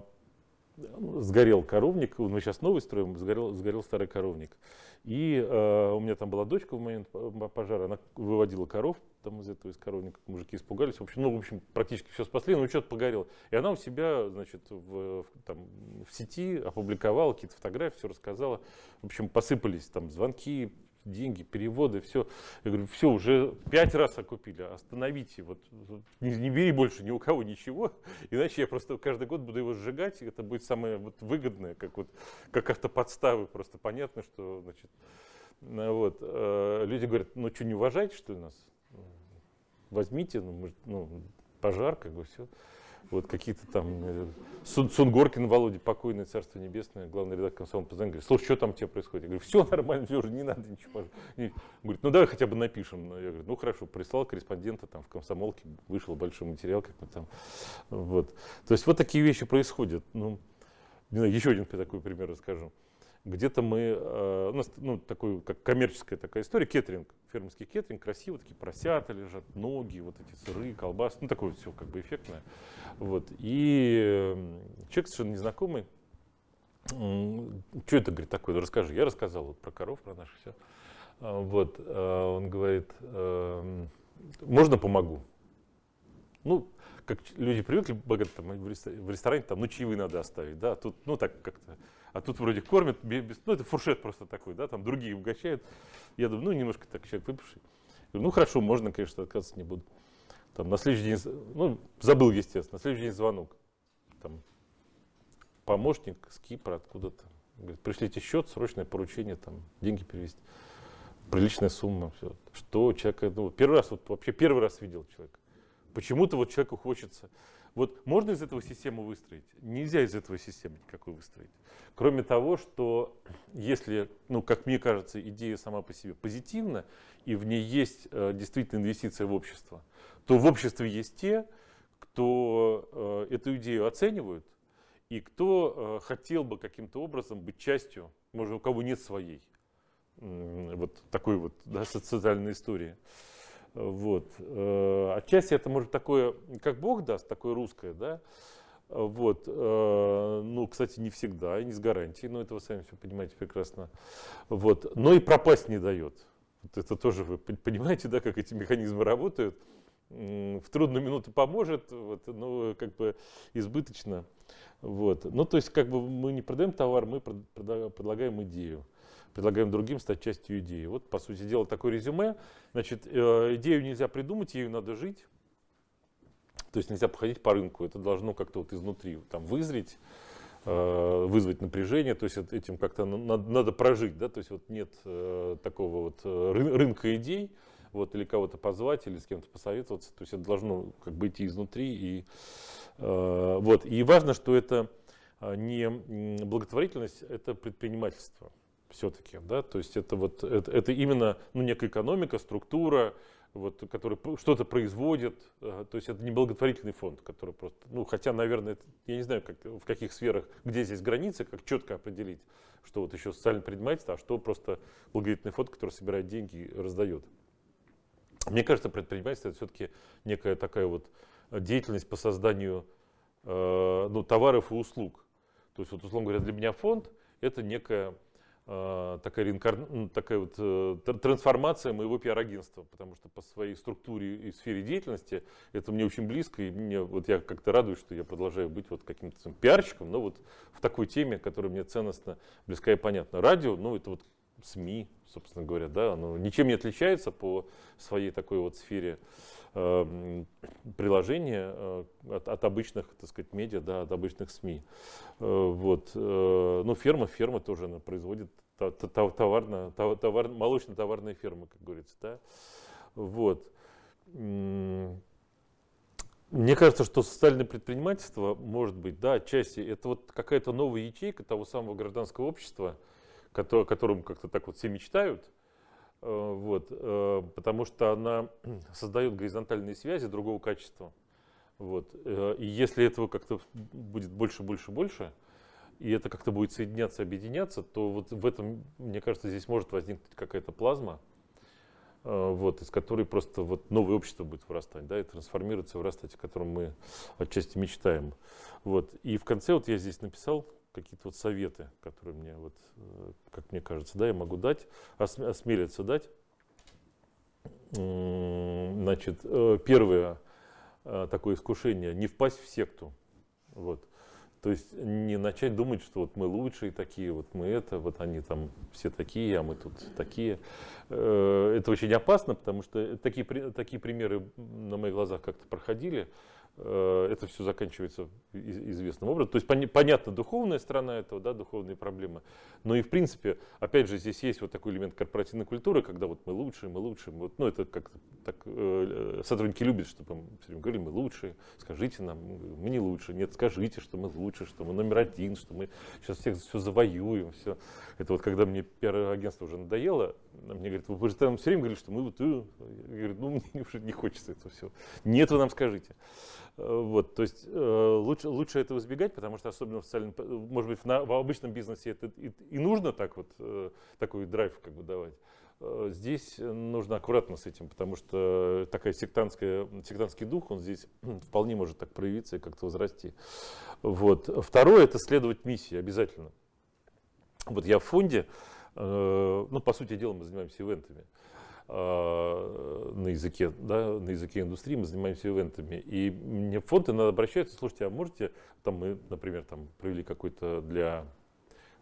S2: сгорел коровник, мы сейчас новый строим, сгорел, сгорел старый коровник. И э, у меня там была дочка в момент пожара, она выводила коров, там из этого, из коровника, мужики испугались. В общем, ну, в общем, практически все спасли, но что-то погорело. И она у себя, значит, в, в, там, в сети опубликовала какие-то фотографии, все рассказала. В общем, посыпались там звонки, деньги, переводы, все. Я говорю, все, уже пять раз окупили, остановите, вот, не, не бери больше ни у кого ничего, <laughs> иначе я просто каждый год буду его сжигать, и это будет самое вот выгодное, как вот, как автоподставы, просто понятно, что, значит, ну вот, э, люди говорят, ну что, не уважаете, что ли, нас? Возьмите, ну, может, ну пожар, как бы все вот какие-то там э, Сун, Сунгоркин Володя, покойное царство небесное, главный редактор комсомола позвонил, говорит, слушай, что там тебе происходит? Я говорю, все нормально, все уже не надо ничего. Не. Говорит, ну давай хотя бы напишем. Я говорю, ну хорошо, прислал корреспондента там в комсомолке, вышел большой материал, как мы там. Вот. То есть вот такие вещи происходят. Ну, не знаю, еще один такой пример расскажу где-то мы, э, у нас ну, такой, как коммерческая такая история, кеттеринг, фермерский кеттеринг, красиво, такие поросята лежат, ноги, вот эти сыры, колбасы, ну такое все как бы эффектное. Вот. И человек совершенно незнакомый, что это, говорит, такое, расскажи. Я рассказал вот про коров, про наши все. А, вот, а, он говорит, эм, можно помогу? Ну, как люди привыкли, в ресторане, там, ну, чаевые надо оставить, да, тут, ну, так как-то а тут вроде кормят, без, ну это фуршет просто такой, да, там другие угощают. Я думаю, ну немножко так человек выпивший. Говорю, ну хорошо, можно, конечно, отказываться не буду. Там на следующий день, ну забыл, естественно, на следующий день звонок. Там помощник с Кипра откуда-то. Говорит, пришлите счет, срочное поручение, там деньги перевести. Приличная сумма, все. Что человек, ну, первый раз, вот вообще первый раз видел человека. Почему-то вот человеку хочется вот можно из этого систему выстроить? Нельзя из этого системы никакой выстроить. Кроме того, что если, ну, как мне кажется, идея сама по себе позитивна, и в ней есть э, действительно инвестиция в общество, то в обществе есть те, кто э, эту идею оценивают, и кто э, хотел бы каким-то образом быть частью, может, у кого нет своей, вот такой вот да, социальной истории. Вот. Э, отчасти это может такое, как Бог даст, такое русское, да. Вот. Э, ну, кстати, не всегда не с гарантией, но это вы сами все понимаете прекрасно. Вот. Но и пропасть не дает. Вот это тоже вы понимаете, да, как эти механизмы работают. В трудную минуту поможет, вот, но как бы избыточно. Вот. Ну, то есть, как бы мы не продаем товар, мы предлагаем идею предлагаем другим стать частью идеи. Вот, по сути дела, такое резюме. Значит, э, идею нельзя придумать, ею надо жить. То есть нельзя походить по рынку, это должно как-то вот изнутри там вызреть, э, вызвать напряжение, то есть этим как-то надо, надо прожить, да, то есть вот нет э, такого вот рынка идей, вот, или кого-то позвать, или с кем-то посоветоваться, то есть это должно как бы идти изнутри, и, вот, и важно, что это не благотворительность, это предпринимательство все-таки, да, то есть это вот это, это именно ну, некая экономика, структура, вот, который что-то производит, э, то есть это не благотворительный фонд, который просто, ну, хотя, наверное, я не знаю, как, в каких сферах, где здесь границы, как четко определить, что вот еще социальное предпринимательство, а что просто благотворительный фонд, который собирает деньги и раздает. Мне кажется, предпринимательство это все-таки некая такая вот деятельность по созданию э, ну, товаров и услуг. То есть, вот, условно говоря, для меня фонд это некая такая, реинкар... такая вот э, трансформация моего пиар-агентства, потому что по своей структуре и сфере деятельности это мне очень близко, и мне, вот я как-то радуюсь, что я продолжаю быть вот каким-то пиарщиком, но вот в такой теме, которая мне ценностно близка и понятна. Радио, ну это вот СМИ, собственно говоря, да, оно ничем не отличается по своей такой вот сфере э, приложения э, от, от обычных, так сказать, медиа, да, от обычных СМИ. Э, вот. Э, ну, ферма, ферма тоже она производит товарно, товар, молочно-товарные фермы, как говорится, да. Вот. Мне кажется, что социальное предпринимательство, может быть, да, отчасти, это вот какая-то новая ячейка того самого гражданского общества, о котором как-то так вот все мечтают, Э, вот, э, потому что она <clears throat> создает горизонтальные связи другого качества. Вот. Э, и если этого как-то будет больше, больше, больше, и это как-то будет соединяться, объединяться, то вот в этом, мне кажется, здесь может возникнуть какая-то плазма, вот, из которой просто вот новое общество будет вырастать, да, и трансформироваться, вырастать, о котором мы отчасти мечтаем. Вот. И в конце вот я здесь написал какие-то вот советы, которые мне, вот, как мне кажется, да, я могу дать, осмелиться дать. значит, э, первое э, такое искушение, не впасть в секту. Вот. То есть не начать думать, что вот мы лучшие такие, вот мы это, вот они там все такие, а мы тут такие. Э, это очень опасно, потому что такие, такие примеры на моих глазах как-то проходили. Э, это все заканчивается известным образом. То есть понятно духовная сторона этого, да, духовные проблемы, но и в принципе, опять же, здесь есть вот такой элемент корпоративной культуры, когда вот мы лучшие, мы лучшие, вот, ну это как так э, сотрудники любят, чтобы все время говорили, мы лучшие, скажите нам, мы не лучше, нет, скажите, что мы лучше, что мы номер один, что мы сейчас всех все завоюем, все. Это вот когда мне пиар-агентство уже надоело, мне говорят, вы же там все время говорили, что мы вот, я говорю, ну <laughs> мне уже не хочется это все. Нет, вы нам скажите. Э, вот, то есть э, лучше, лучше этого избегать, потому что особенно в социальном, может быть, в, на, в обычном бизнесе это и, и нужно так вот, э, такой драйв как бы давать. Здесь нужно аккуратно с этим, потому что такая сектантская, сектантский дух, он здесь <clears throat> вполне может так проявиться и как-то возрасти. Вот. Второе – это следовать миссии обязательно. Вот я в фонде, ну, по сути дела, мы занимаемся ивентами. А, на языке, да, на языке индустрии, мы занимаемся ивентами. И мне в фонд иногда обращаются, слушайте, а можете, там мы, например, там провели какой-то для...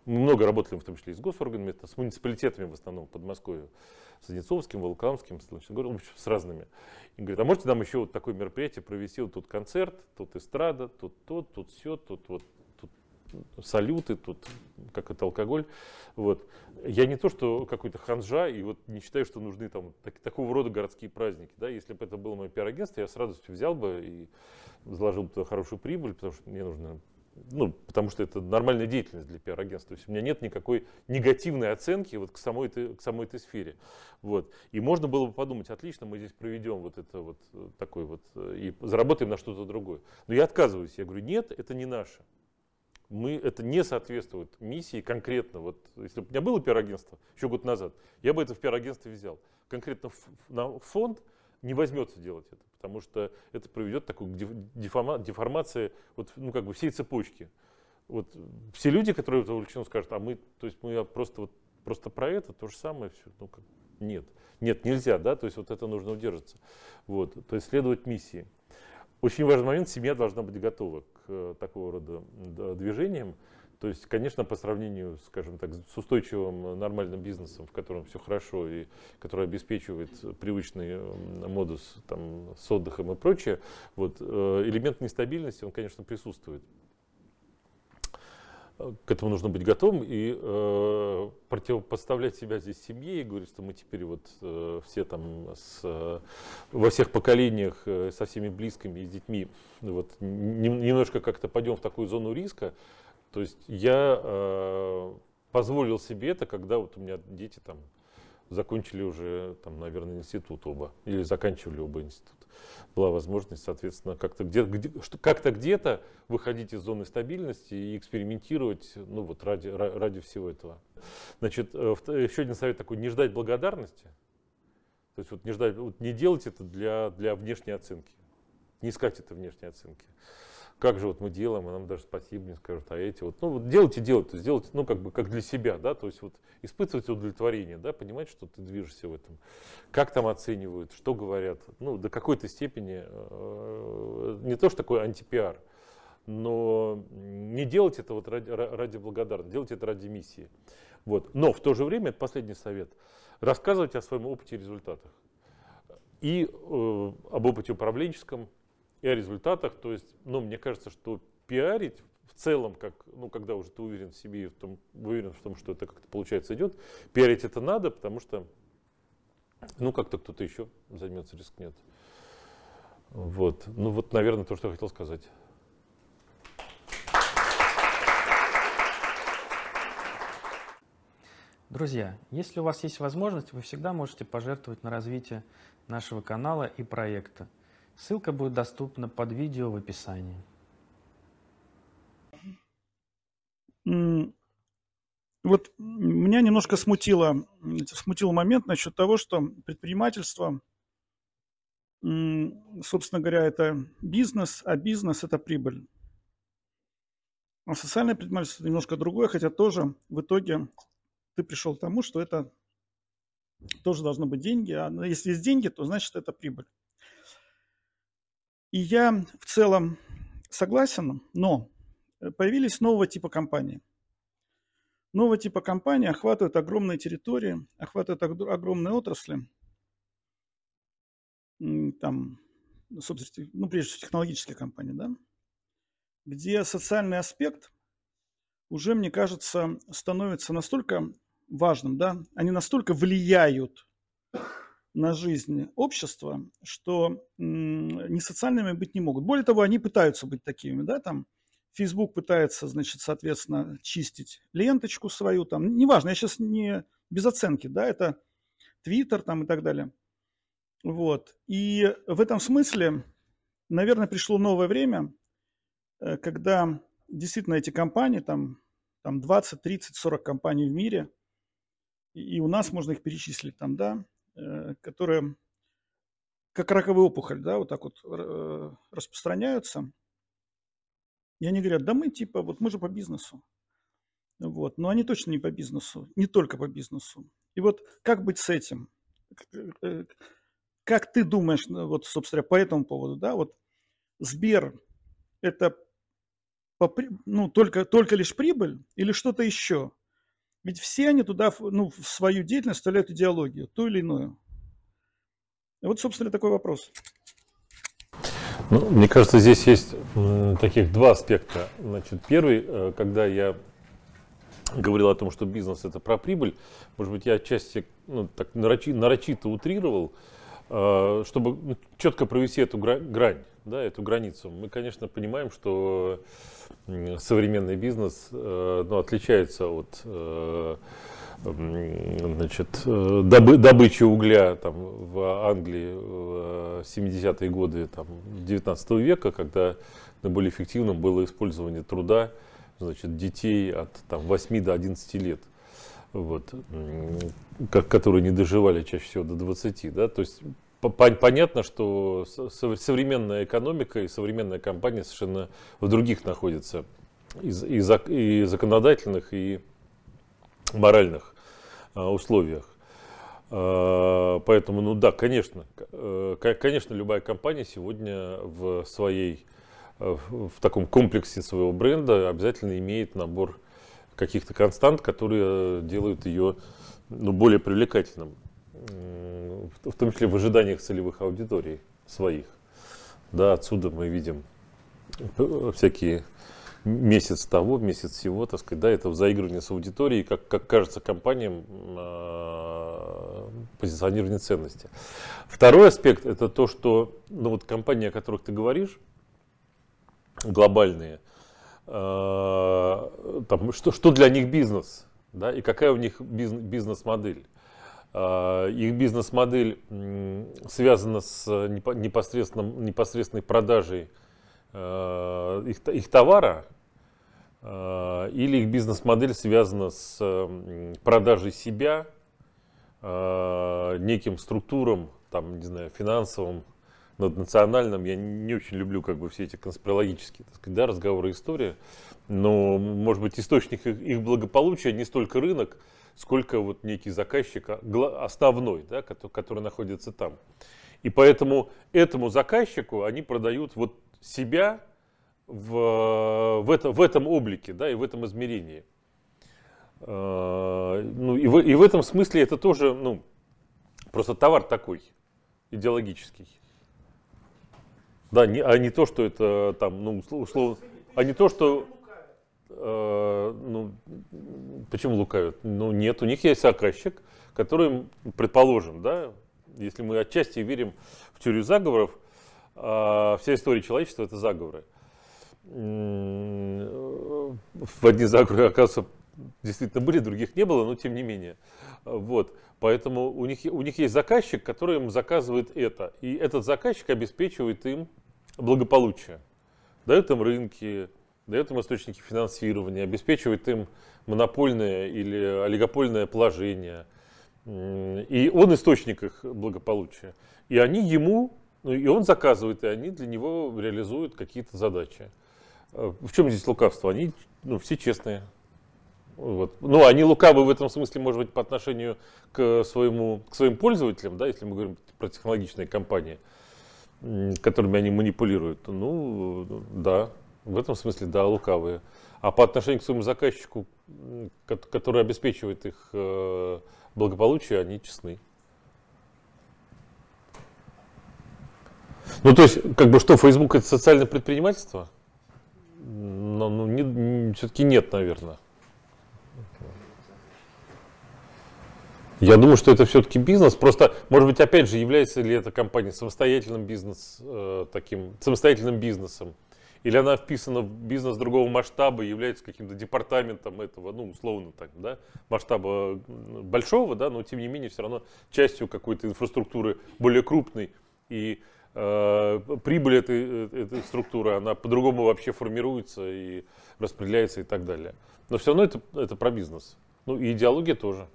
S2: Мы много работали, в том числе и с госорганами, с муниципалитетами в основном, Подмосковье, с Одинцовским, Волоколамским, с, общем, с разными. И говорит, а можете нам еще вот такое мероприятие провести, вот тут концерт, тут эстрада, тут то, тут все, тут вот салюты, тут как это алкоголь. Вот. Я не то, что какой-то ханжа, и вот не считаю, что нужны там так, такого рода городские праздники. Да? Если бы это было мое пиар-агентство, я с радостью взял бы и заложил бы туда хорошую прибыль, потому что мне нужно ну, потому что это нормальная деятельность для пиар-агентства. То есть у меня нет никакой негативной оценки вот к самой этой, к самой этой сфере. Вот. И можно было бы подумать, отлично, мы здесь проведем вот это вот э, такой вот э, и заработаем на что-то другое. Но я отказываюсь, я говорю, нет, это не наше мы, это не соответствует миссии конкретно. Вот, если бы у меня было пиар-агентство еще год назад, я бы это в пиар-агентстве взял. Конкретно на фонд не возьмется делать это, потому что это приведет к такой деформа, деформации вот, ну, как бы всей цепочки. Вот все люди, которые это увлечены, скажут, а мы, то есть мы просто, вот, просто про это, то же самое все. Ну, как, нет, нет, нельзя, да, то есть вот это нужно удержаться. Вот, то есть следовать миссии. Очень важный момент, семья должна быть готова э, такого рода движениям. То есть, конечно, по сравнению, скажем так, с устойчивым э, нормальным бизнесом, в котором все хорошо и который обеспечивает привычный модус там, с отдыхом и прочее, вот, э, элемент нестабильности, он, конечно, присутствует к этому нужно быть готовым и э, противопоставлять себя здесь семье и говорить, что мы теперь вот э, все там с, э, во всех поколениях э, со всеми близкими и с детьми вот, не, немножко как-то пойдем в такую зону риска. То есть я э, позволил себе это, когда вот у меня дети там закончили уже, там, наверное, институт оба или заканчивали оба институт была возможность, соответственно, как-то где, где, как-то где-то выходить из зоны стабильности и экспериментировать, ну вот ради, ради всего этого. Значит, э, еще один совет такой, не ждать благодарности. То есть вот не ждать, вот не делать это для, для внешней оценки, не искать это внешней оценки как же вот мы делаем, а нам даже спасибо не скажут, а эти вот, ну вот делайте, делайте, сделайте, ну как бы как для себя, да, то есть вот испытывать удовлетворение, да, понимать, что ты движешься в этом, как там оценивают, что говорят, ну до какой-то степени, э, не то что такой антипиар, но не делать это вот ради, ради благодарности, делать это ради миссии. Вот. Но в то же время, это последний совет, рассказывать о своем опыте и результатах. И э, об опыте управленческом, и о результатах. То есть, ну, мне кажется, что пиарить в целом, как, ну, когда уже ты уверен в себе и в том, уверен в том, что это как-то получается идет, пиарить это надо, потому что, ну, как-то кто-то еще займется, рискнет. Вот. Ну, вот, наверное, то, что я хотел сказать.
S3: Друзья, если у вас есть возможность, вы всегда можете пожертвовать на развитие нашего канала и проекта. Ссылка будет доступна под видео в описании.
S4: Вот меня немножко смутило, смутил момент насчет того, что предпринимательство, собственно говоря, это бизнес, а бизнес – это прибыль. А социальное предпринимательство немножко другое, хотя тоже в итоге ты пришел к тому, что это тоже должны быть деньги. А если есть деньги, то значит это прибыль. И я в целом согласен, но появились нового типа компании. Нового типа компании охватывают огромные территории, охватывают огромные отрасли. Там, собственно, ну, прежде всего, технологические компании, да, где социальный аспект уже, мне кажется, становится настолько важным, да, они настолько влияют на жизнь общества, что не социальными быть не могут. Более того, они пытаются быть такими, да, там Facebook пытается, значит, соответственно, чистить ленточку свою, там, неважно, я сейчас не без оценки, да, это Twitter там и так далее. Вот. И в этом смысле, наверное, пришло новое время, э, когда действительно эти компании, там, там 20, 30, 40 компаний в мире, и у нас можно их перечислить там, да, которые как раковая опухоль, да, вот так вот э, распространяются. И они говорят, да мы типа, вот мы же по бизнесу. Вот. Но они точно не по бизнесу, не только по бизнесу. И вот как быть с этим? Э, как ты думаешь, ну, вот, собственно, по этому поводу, да, вот Сбер – это ну, только, только лишь прибыль или что-то еще? Ведь все они туда ну, в свою деятельность вставляют идеологию, ту или иную. И вот, собственно, такой вопрос.
S2: Ну, мне кажется, здесь есть таких два аспекта. Значит, первый, э, когда я говорил о том, что бизнес это про прибыль, может быть, я отчасти ну, так нарочи, нарочито утрировал, э, чтобы ну, четко провести эту грань, да, эту границу. Мы, конечно, понимаем, что современный бизнес э, ну, отличается от э, значит, э, добы, добычи угля там, в Англии в 70-е годы там, 19 века, когда наиболее эффективным было использование труда значит, детей от там, 8 до 11 лет, вот, которые не доживали чаще всего до 20. Да? То есть понятно, что современная экономика и современная компания совершенно в других находятся и, и законодательных, и моральных а, условиях. А, поэтому, ну да, конечно, э, конечно, любая компания сегодня в своей, э, в таком комплексе своего бренда обязательно имеет набор каких-то констант, которые делают ее ну, более привлекательным в том числе в ожиданиях целевых аудиторий своих. Да, отсюда мы видим всякие месяц того, месяц всего, так сказать, да, это в заигрывании с аудиторией, как, как кажется компаниям э, позиционирование ценности. Второй аспект это то, что ну, вот компании, о которых ты говоришь, глобальные, э, там, что, что для них бизнес, да, и какая у них бизнес, бизнес-модель. А, их бизнес-модель связана с непосредственным, непосредственной продажей а, их, их товара, или их бизнес-модель связана с продажей себя неким структурам, там, не знаю, финансовым, наднациональным. Я не очень люблю как бы все эти конспирологические так сказать, да, разговоры истории, но, может быть, источник их благополучия не столько рынок, сколько вот некий заказчик а, основной, да, который, находится там. И поэтому этому заказчику они продают вот себя в, в, это, в этом облике да, и в этом измерении. А, ну, и, в, и в этом смысле это тоже ну, просто товар такой, идеологический. Да, не, а не то, что это там, ну, условно, а не то, что ну, почему лукавят? Ну, нет, у них есть заказчик, который, предположим, да, если мы отчасти верим в теорию заговоров, а вся история человечества это заговоры. В одни заговоры, оказывается, действительно были, других не было, но тем не менее. Вот. Поэтому у них, у них есть заказчик, который им заказывает это. И этот заказчик обеспечивает им благополучие. Дает им рынки, дает им источники финансирования, обеспечивает им монопольное или олигопольное положение. И он источник их благополучия. И они ему, ну, и он заказывает, и они для него реализуют какие-то задачи. Э, в чем здесь лукавство? Они ну, все честные. Вот. Ну, они лукавы в этом смысле, может быть, по отношению к, своему, к своим пользователям, да, если мы говорим про технологичные компании, которыми они манипулируют. Ну, да, в этом смысле, да, лукавые. А по отношению к своему заказчику, который обеспечивает их э, благополучие, они честны. Ну, то есть, как бы что, Facebook это социальное предпринимательство? Ну, ну не, не, все-таки нет, наверное. Я думаю, что это все-таки бизнес. Просто, может быть, опять же, является ли эта компания самостоятельным бизнес, э, таким самостоятельным бизнесом, или она вписана в бизнес другого масштаба, является каким-то департаментом этого, ну, условно так, да, масштаба большого, да, но тем не менее все равно частью какой-то инфраструктуры более крупной. И э, прибыль этой, э, этой структуры, она по-другому вообще формируется и распределяется и так далее. Но все равно это, это про бизнес. Ну и идеология тоже.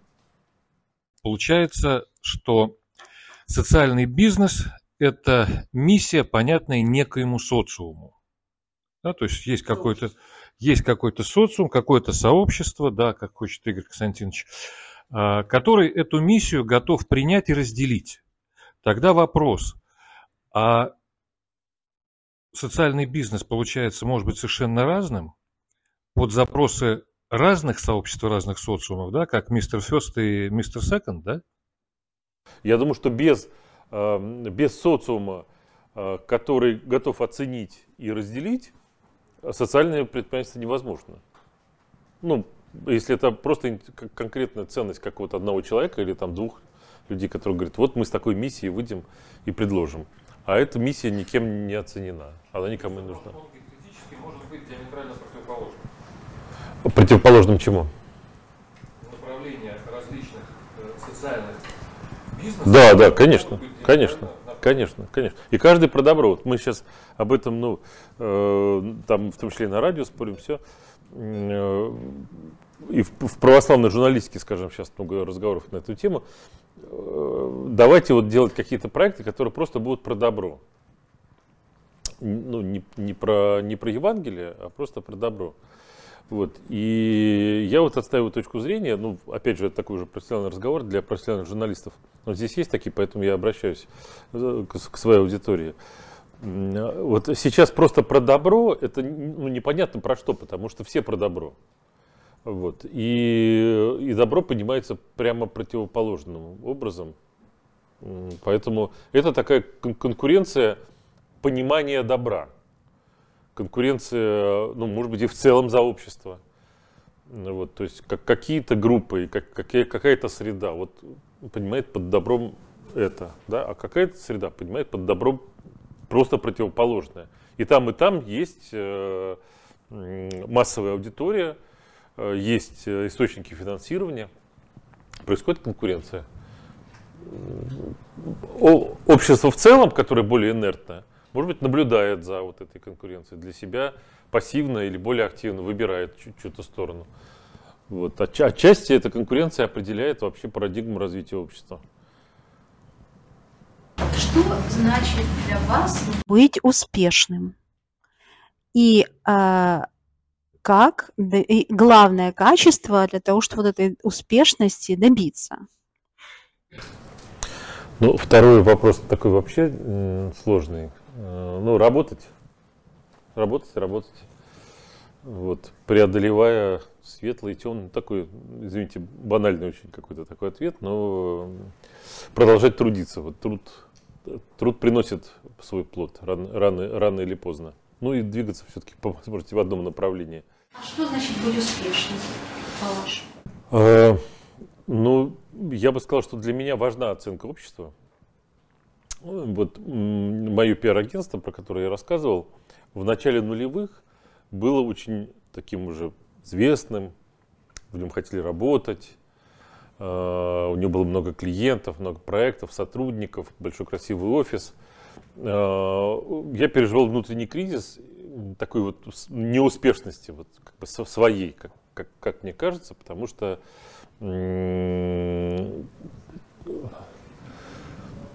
S5: Получается, что социальный бизнес – это миссия, понятная некоему социуму. Да, то есть есть какой-то есть какой-то социум, какое-то сообщество, да, как хочет Игорь Константинович, а, который эту миссию готов принять и разделить. Тогда вопрос, а социальный бизнес, получается, может быть совершенно разным под запросы разных сообществ, разных социумов, да, как мистер Фест и мистер Секонд, да?
S2: Я думаю, что без, э, без социума, э, который готов оценить и разделить, социальное предпринимательство невозможно. Ну, если это просто конкретная ценность какого-то одного человека или там двух людей, которые говорят, вот мы с такой миссией выйдем и предложим. А эта миссия никем не оценена, она никому не нужна. может быть диаметрально противоположным. Противоположным чему?
S5: Направление различных э, социальных бизнесов.
S2: Да, да, конечно, конечно, конечно, конечно. И каждый про добро. Вот мы сейчас об этом, ну, э, там в том числе и на радио спорим, все. Э, и в, в православной журналистике, скажем, сейчас много разговоров на эту тему. Э, давайте вот делать какие-то проекты, которые просто будут про добро. Ну, не, не, про, не про Евангелие, а просто про добро. Вот. И я вот отстаиваю точку зрения, ну, опять же, это такой уже профессиональный разговор для профессиональных журналистов. Вот здесь есть такие, поэтому я обращаюсь э, к, своей аудитории. Вот сейчас просто про добро, это ну, непонятно про что, потому что все про добро. Вот. И, и добро понимается прямо противоположным образом. Поэтому это такая конкуренция понимания добра конкуренция, ну, может быть, и в целом за общество. Ну, вот, то есть как, какие-то группы, как, какая-то среда вот, понимает под добром это, да, а какая-то среда понимает под добром просто противоположное. И там, и там есть э, массовая аудитория, э, есть э, источники финансирования, происходит конкуренция. О, общество в целом, которое более инертное, может быть, наблюдает за вот этой конкуренцией для себя пассивно или более активно выбирает чью-то сторону. Вот. Отчасти эта конкуренция определяет вообще парадигму развития общества.
S6: Что значит для вас
S7: быть успешным? И э, как и главное качество для того, чтобы вот этой успешности добиться?
S2: Ну, второй вопрос такой вообще сложный. Э, ну, работать. Работать, работать. Вот, преодолевая светлый и темный, такой, извините, банальный очень какой-то такой ответ, но продолжать трудиться. Вот труд, труд приносит свой плод рано, рано, рано или поздно. Ну и двигаться все-таки, по возможности, в одном направлении.
S6: А что значит быть успешным, по-вашему?
S2: Э, ну, я бы сказал, что для меня важна оценка общества. Вот мое пиар-агентство, про которое я рассказывал, в начале нулевых было очень таким уже известным, в нем хотели работать, а, у него было много клиентов, много проектов, сотрудников, большой красивый офис. А, я переживал внутренний кризис такой вот неуспешности вот как бы своей, как, как, как мне кажется, потому что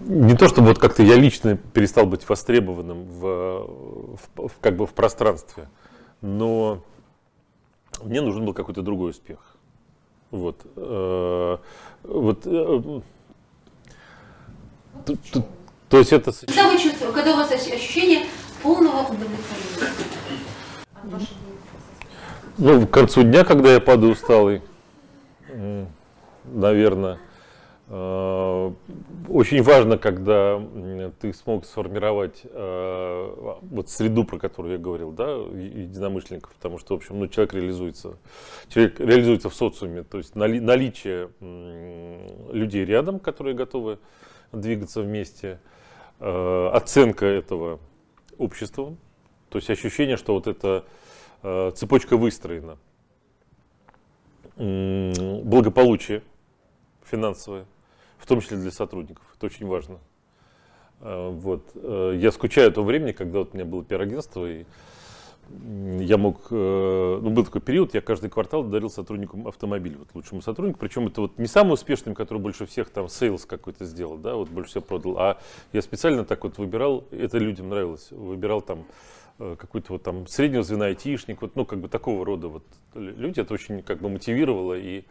S2: не то, чтобы вот как-то я лично перестал быть востребованным в, в, в, как бы в пространстве, но мне нужен был какой-то другой успех. Вот. э, вот э, т- т- то есть это
S6: Когда вы чувствуете, когда у вас ощ- ощущение полного удовлетворения?
S2: Ну, к концу дня, когда я падаю усталый, наверное, очень важно, когда ты смог сформировать э, вот среду, про которую я говорил, да, единомышленников, потому что, в общем, ну, человек реализуется, человек реализуется в социуме, то есть нали- наличие людей рядом, которые готовы двигаться вместе, э, оценка этого обществом, то есть ощущение, что вот эта э, цепочка выстроена, благополучие финансовое, в том числе для сотрудников. Это очень важно. Э, Вот. Э, Я скучаю то времени, когда вот у меня было пиар-агентство, и я мог, э, ну, был такой период, я каждый квартал дарил сотруднику автомобиль, вот лучшему сотруднику, причем это вот не самый успешный, который больше всех там sales какой-то сделал, да, вот больше всего продал, а я специально так вот выбирал, это людям нравилось, выбирал там какой-то вот там среднего звена айтишник, вот, ну, как бы такого рода вот лю- люди, это очень как бы мотивировало и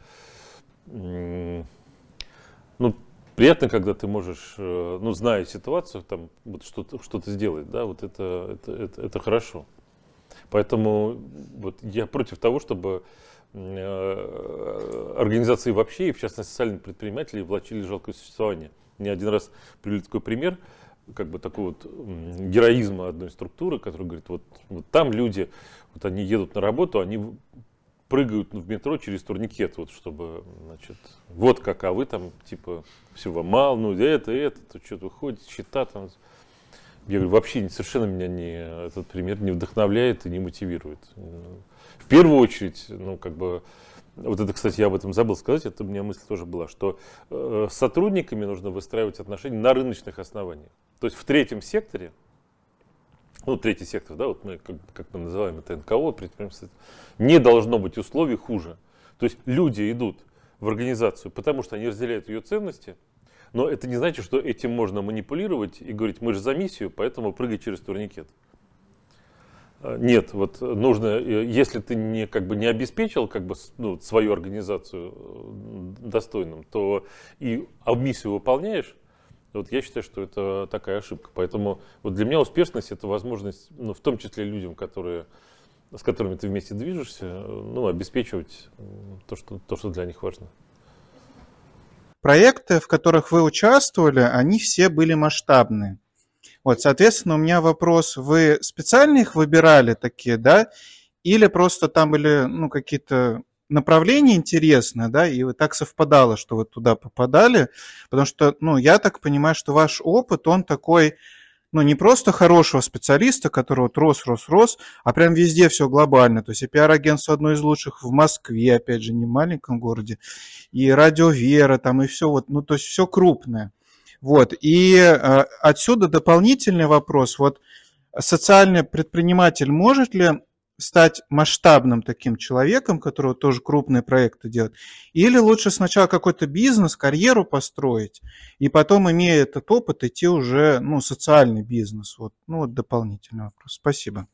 S2: ну, приятно, когда ты можешь, э, ну, зная ситуацию, там, вот что-то, что-то сделать, да, вот это, это, это, это хорошо. Поэтому вот я против того, чтобы э, организации вообще, и в частности социальные предприниматели, влачили жалкое существование. Мне один раз привели такой пример, как бы такого вот героизма одной структуры, которая говорит, вот, вот там люди, вот они едут на работу, они прыгают в метро через турникет, вот чтобы, значит, вот как, а вы там, типа, всего мало, ну, это, это, то что-то выходит, счета там. Я говорю, вообще совершенно меня не, этот пример не вдохновляет и не мотивирует. В первую очередь, ну, как бы, вот это, кстати, я об этом забыл сказать, это у меня мысль тоже была, что э, с сотрудниками нужно выстраивать отношения на рыночных основаниях. То есть в третьем секторе, ну, третий сектор, да, вот мы, как, как мы называем это НКО, предпринимательство, не должно быть условий хуже. То есть люди идут в организацию, потому что они разделяют ее ценности, но это не значит, что этим можно манипулировать и говорить, мы же за миссию, поэтому прыгай через турникет. А, Нет, вот нужно, э, если ты не, как бы не обеспечил как бы, ну, свою организацию э, достойным, то и а миссию выполняешь, вот я считаю, что это такая ошибка. Поэтому вот для меня успешность это возможность, ну, в том числе людям, которые, с которыми ты вместе движешься, ну, обеспечивать то, что, то, что для них важно.
S8: проекты, в которых вы участвовали, они все были масштабные. Вот, соответственно, у меня вопрос, вы специально их выбирали такие, да, или просто там были, ну, какие-то направления интересные, да, и вот так совпадало, что вы туда попадали, потому что, ну, я так понимаю, что ваш опыт, он такой, ну, не просто хорошего специалиста, который вот рос, рос, рос, а прям везде все глобально. То есть и пиар-агентство одно из лучших в Москве, опять же, не в маленьком городе, и Радио Вера, там, и все вот, ну, то есть все крупное. Вот, и э, отсюда дополнительный вопрос, вот социальный предприниматель может ли стать масштабным таким человеком, который тоже крупные проекты делает, или лучше сначала какой-то бизнес, карьеру построить, и потом, имея этот опыт, идти уже, ну, социальный бизнес, вот, ну, вот дополнительный вопрос. Спасибо.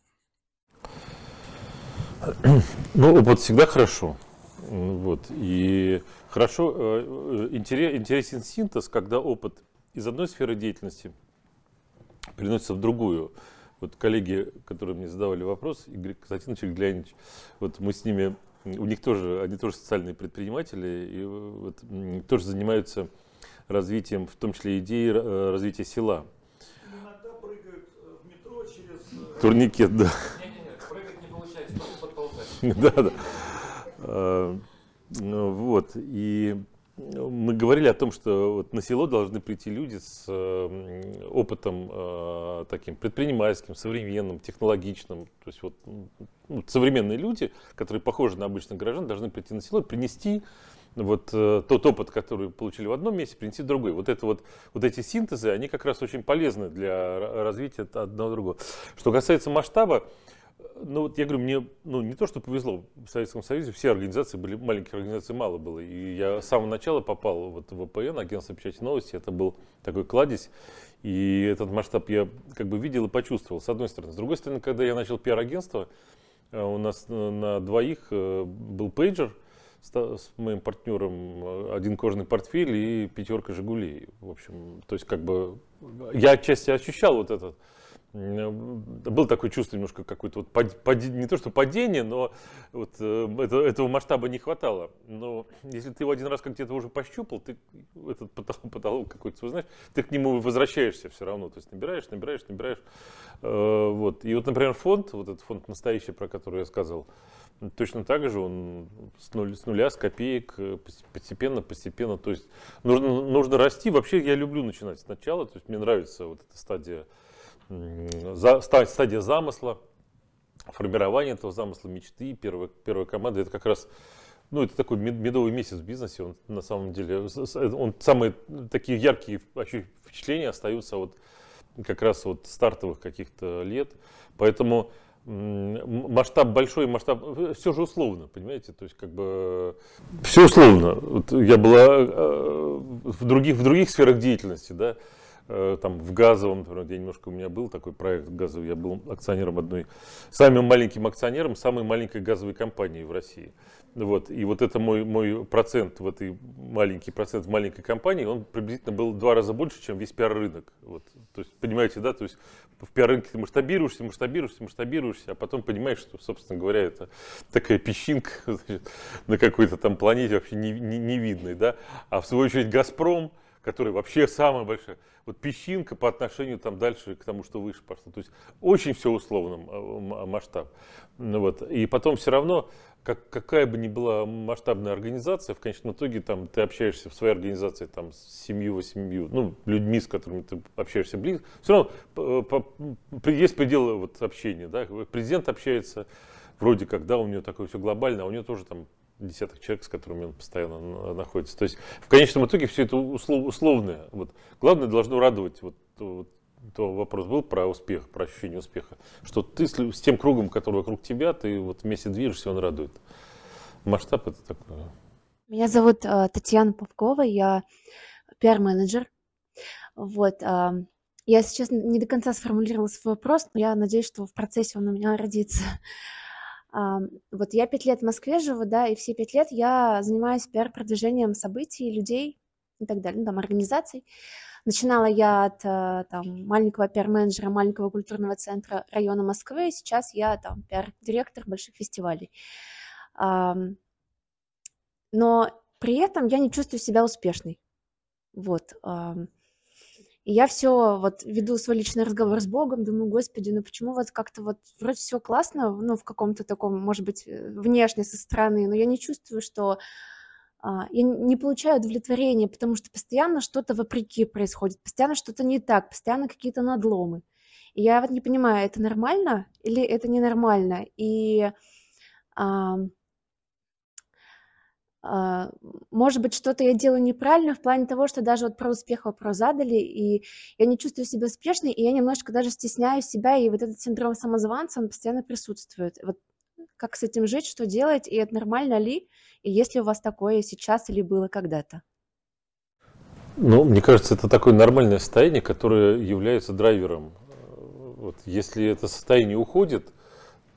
S2: Ну, опыт всегда хорошо. Вот. И хорошо, э, интере- интересен синтез, когда опыт из одной сферы деятельности переносится в другую. Вот коллеги, которые мне задавали вопрос, Игорь Константинович и Игорь Леонидович, вот мы с ними, у них тоже, они тоже социальные предприниматели, и вот, тоже занимаются развитием, в том числе идеи э, развития села.
S4: Иногда прыгают в метро через...
S2: Турникет, да.
S5: Не-не-не, прыгать не получается, только подползать. <laughs>
S2: Да, да. Ну, Вот. И мы говорили о том, что вот на село должны прийти люди с э, опытом э, таким предпринимательским, современным, технологичным. То есть вот ну, современные люди, которые похожи на обычных граждан, должны прийти на село и принести вот э, тот опыт, который получили в одном месте, принести в другой. Вот, это вот, вот эти синтезы, они как раз очень полезны для развития одного другого. Что касается масштаба, ну вот я говорю, мне ну, не то, что повезло в Советском Союзе, все организации были, маленьких организаций мало было. И я с самого начала попал вот в ВПН, агентство печати новости, это был такой кладезь. И этот масштаб я как бы видел и почувствовал, с одной стороны. С другой стороны, когда я начал пиар-агентство, э, у нас на двоих э, был пейджер, с моим партнером э, один кожаный портфель и пятерка Жигулей. В общем, то есть как бы я отчасти ощущал вот этот было такое чувство немножко какое-то вот пад, пад, не то что падение, но вот э, это, этого масштаба не хватало. Но если ты его один раз как где-то уже пощупал, ты этот потолок, потолок какой-то, знаешь, ты к нему возвращаешься все равно. То есть набираешь, набираешь, набираешь. Э, вот. И вот, например, фонд, вот этот фонд настоящий, про который я сказал, точно так же он с, нуля, с нуля, с копеек, э, постепенно, постепенно. То есть нужно, нужно расти. Вообще я люблю начинать сначала. То есть мне нравится вот эта стадия стадия замысла, формирование этого замысла, мечты, первая, первая команда, это как раз ну, это такой медовый месяц в бизнесе, он на самом деле, он самые такие яркие впечатления остаются вот как раз вот стартовых каких-то лет, поэтому масштаб большой, масштаб, все же условно, понимаете, то есть как бы все условно. Вот я была э, в других, в других сферах деятельности, да, там в газовом, например, где немножко у меня был такой проект газовый, я был акционером одной, самым маленьким акционером самой маленькой газовой компании в России. Вот. И вот это мой, мой процент в этой маленький процент в маленькой компании, он приблизительно был в два раза больше, чем весь пиар-рынок. Вот. То есть, понимаете, да, то есть в пиар-рынке ты масштабируешься, масштабируешься, масштабируешься, а потом понимаешь, что, собственно говоря, это такая песчинка <laughs> значит, на какой-то там планете вообще невидной, не, не да. А в свою очередь Газпром, который вообще самый большой, вот песчинка по отношению там дальше к тому, что выше пошло. То есть очень все условно масштаб. Ну, вот. И потом все равно, как, какая бы ни была масштабная организация, в конечном итоге там, ты общаешься в своей организации там, с семью, восемью, ну, людьми, с которыми ты общаешься близко. Все равно по, по, есть пределы вот, общения. Да? Президент общается вроде как, да, у него такое все глобальное, а у него тоже там десяток человек, с которыми он постоянно находится. То есть в конечном итоге все это услов, условное. Вот. Главное должно радовать. Вот, вот, то вопрос был про успех, про ощущение успеха. Что ты с, с тем кругом, который вокруг тебя, ты вот вместе движешься, он радует. Масштаб это такое.
S7: Меня зовут э, Татьяна Павкова, я пиар-менеджер. Вот, э, я сейчас не до конца сформулировала свой вопрос, но я надеюсь, что в процессе он у меня родится. Вот я пять лет в Москве живу, да, и все пять лет я занимаюсь пиар-продвижением событий, людей и так далее, ну, там, организаций. Начинала я от э, там, маленького пиар-менеджера маленького культурного центра района Москвы, сейчас я там пиар-директор больших фестивалей. Но при этом я не чувствую себя успешной. Вот. И я все вот веду свой личный разговор с Богом, думаю, Господи, ну почему вот как-то вот вроде все классно, ну в каком-то таком, может быть, э, внешне со стороны, но я не чувствую, что а, я не получаю удовлетворения, потому что постоянно что-то вопреки происходит, постоянно что-то не так, постоянно какие-то надломы. И я вот не понимаю, это нормально или это ненормально. И а, может быть, что-то я делаю неправильно в плане того, что даже вот про успех вопрос задали, и я не чувствую себя успешной, и я немножко даже стесняю себя, и вот этот синдром самозванца, он постоянно присутствует. Вот как с этим жить, что делать, и это нормально ли, и есть ли у вас такое сейчас или было когда-то?
S2: Ну, мне кажется, это такое нормальное состояние, которое является драйвером. Вот, если это состояние уходит,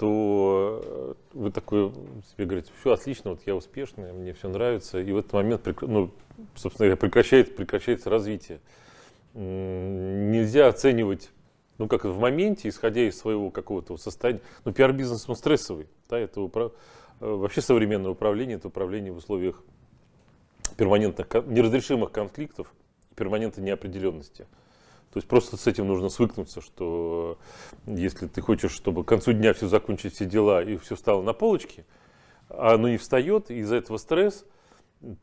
S2: то э, вы такой себе говорите, все отлично, вот я успешный, мне все нравится, и в этот момент, ну, собственно говоря, прекращается, прекращается развитие. Нельзя оценивать, ну, как в моменте, исходя из своего какого-то состояния. Ну, пиар-бизнес, он стрессовый, да, это управ... Э, вообще современное управление, это управление в условиях перманентных, неразрешимых конфликтов, перманентной неопределенности. То есть просто с этим нужно свыкнуться, что если ты хочешь, чтобы к концу дня все закончить, все дела и все стало на полочке, а оно не встает, и из-за этого стресс,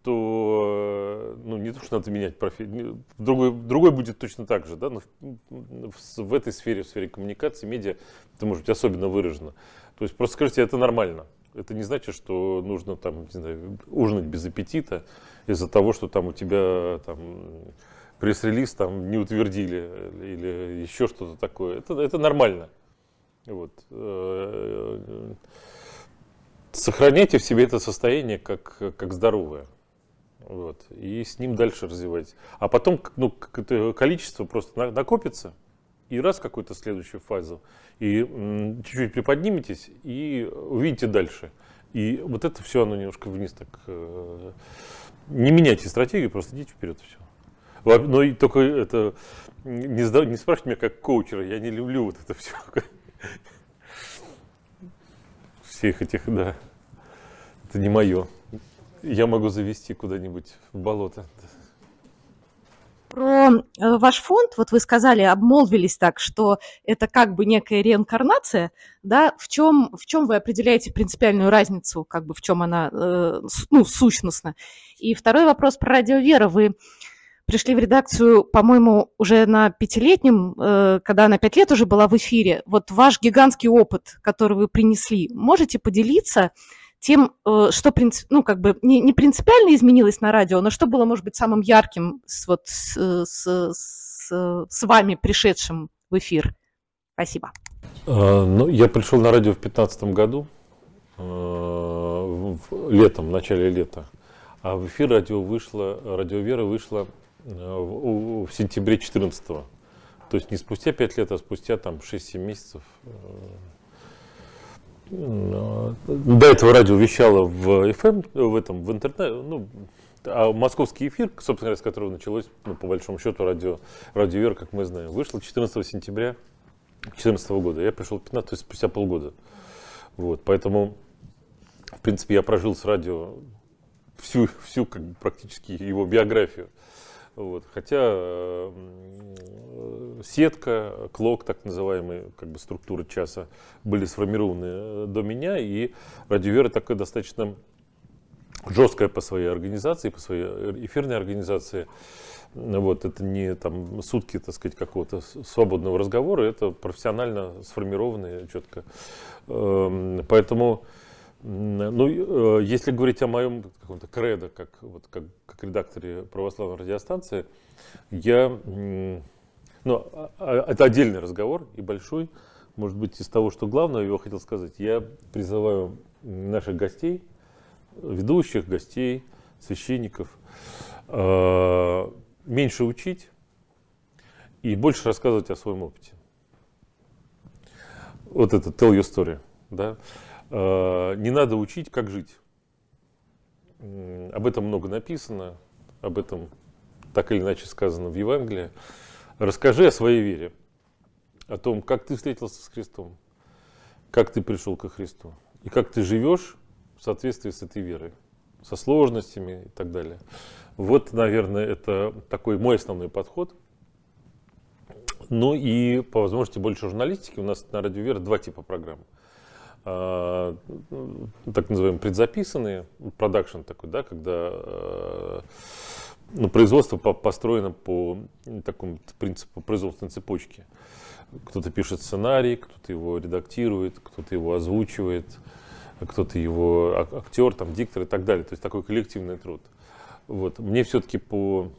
S2: то ну, не то, что надо менять профессию, другой, другой будет точно так же, да, но в, в этой сфере, в сфере коммуникации, медиа, это может быть особенно выражено. То есть просто скажите, это нормально. Это не значит, что нужно там, не знаю, ужинать без аппетита из-за того, что там у тебя там пресс-релиз там не утвердили или еще что-то такое. Это, это нормально. Вот. Э, сохраняйте в себе это состояние как, как здоровое. Вот. И с ним дальше развивайте. А потом ну, количество просто накопится, и раз какую-то следующую фазу, и чуть-чуть приподниметесь, и увидите дальше. И вот это все, оно немножко вниз так... э, Не меняйте стратегию, просто идите вперед все. Но и только это... Не, сда- не спрашивайте меня как коучера, я не люблю вот это все. Всех этих, да. Это не мое. Я могу завести куда-нибудь в болото.
S9: Про э, ваш фонд, вот вы сказали, обмолвились так, что это как бы некая реинкарнация, да, в чем, в чем вы определяете принципиальную разницу, как бы в чем она, э, ну, сущностно? И второй вопрос про радио Вера. Вы пришли в редакцию, по-моему, уже на пятилетнем, э, когда она пять лет уже была в эфире. Вот ваш гигантский опыт, который вы принесли, можете поделиться тем, э, что ну, как бы не, принципиально изменилось на радио, но что было, может быть, самым ярким с, вот, с, с- с- вами, пришедшим в эфир? Спасибо.
S2: А, Ну, я пришел на радио в 2015 году, э, летом, в начале лета. А в эфир радио вышло, радио Вера вышла э, в, сентябре 2014 То есть не спустя 5 лет, а спустя там 6-7 месяцев. Э, э, До этого радио вещало в FM, в этом, в интернете, ну, а московский эфир, собственно говоря, с которого началось, ну, по большому счету, радио, радио Вера, как мы знаем, вышло 14 сентября 2014 года. Я пришел в 15, то есть спустя полгода. Вот, поэтому, в принципе, я прожил с радио всю, всю как бы, практически его биографию. Вот. Хотя э, сетка, клок, так называемые, как бы структуры часа, были сформированы э, до меня, и радио Вера такое достаточно жесткая по своей организации, по своей э, эфирной организации. Вот, это не там сутки, так сказать, какого-то свободного разговора, это профессионально сформированные четко. Эм, Поэтому, м, ну, э, если говорить о моем каком-то кредо, как, вот, как, как редакторе православной радиостанции, я, ну, а- а- это отдельный разговор и большой, может быть, из того, что главное, я хотел сказать, я призываю наших гостей, ведущих, гостей, священников, э, меньше учить и больше рассказывать о своем опыте. Вот это tell your story. Да? Э, Не надо учить, как жить. Об этом много написано, об этом так или иначе сказано в Евангелии. Расскажи о своей вере, о том, как ты встретился с Христом, как ты пришел ко Христу и как ты живешь в соответствии с этой верой, со сложностями и так далее. Вот, наверное, это такой мой основной подход. Ну и по возможности больше журналистики. У нас на Радио Вера два типа программ. А, так называемые предзаписанные, продакшн такой, да, когда э, ну, производство по- построено по такому принципу производственной цепочки. Кто-то пишет сценарий, кто-то его редактирует, кто-то его озвучивает, кто-то его ак- актер, там, диктор и так далее. То есть такой коллективный труд. Вот. Мне все-таки по,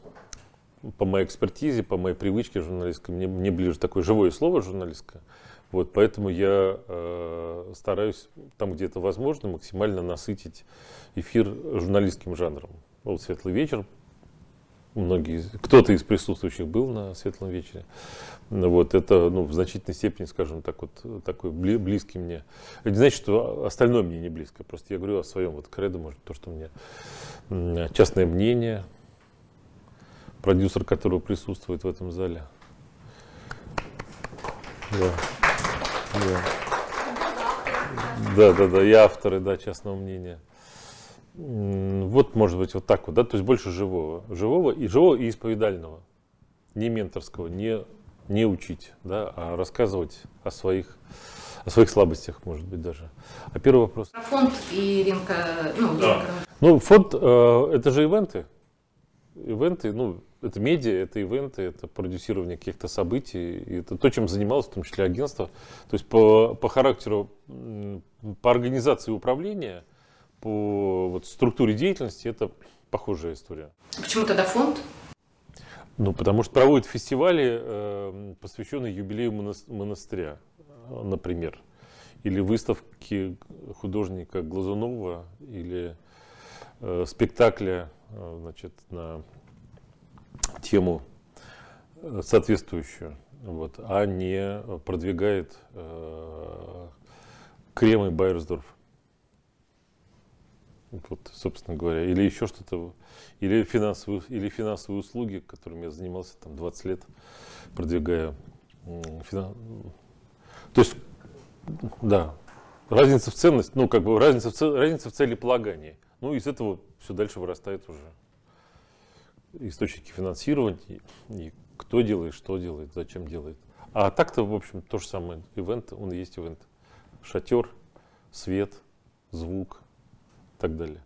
S2: по моей экспертизе, по моей привычке журналистской, мне, мне ближе такое живое слово журналистское. Вот, поэтому я э, стараюсь там, где это возможно, максимально насытить эфир журналистским жанром. Вот «Светлый вечер», многие, кто-то из присутствующих был на «Светлом вечере». Вот, это ну, в значительной степени, скажем так, вот, такой бли- близкий мне. Это не значит, что остальное мне не близко. Просто я говорю о своем вот кредо, может, то, что мне частное мнение, продюсер, которого присутствует в этом зале. Да. Да. Да, да, да, и авторы, да, частного мнения. Вот, может быть, вот так вот, да, то есть больше живого. Живого и живого и исповедального. Не менторского, не, не учить, да, а рассказывать о своих, о своих слабостях, может быть, даже. А первый вопрос.
S6: Про фонд и ринка, ну,
S1: Да.
S2: Ну, фонд, э, это же ивенты. Ивенты, ну, это медиа, это ивенты, это продюсирование каких-то событий. И это то, чем занималось, в том числе агентство. То есть по, по характеру, по организации управления, по вот, структуре деятельности, это похожая история.
S6: Почему тогда фонд?
S2: Ну, потому что проводят фестивали, э, посвященные юбилею монас- монастыря, э, например. Или выставки художника Глазунова, или э, спектакля э, значит, на тему э, соответствующую, вот, а не продвигает э, Крем Байерсдорф. Вот, собственно говоря, или еще что-то, или финансовые, или финансовые услуги, которыми я занимался там 20 лет, продвигая. Финан... То есть, да, разница в ценности, ну, как бы разница в, разница в целеполагании. Ну, из этого все дальше вырастает уже источники финансирования, и кто делает, что делает, зачем делает. А так-то, в общем, то же самое. Ивент, он и есть ивент. Шатер, свет, звук и так далее.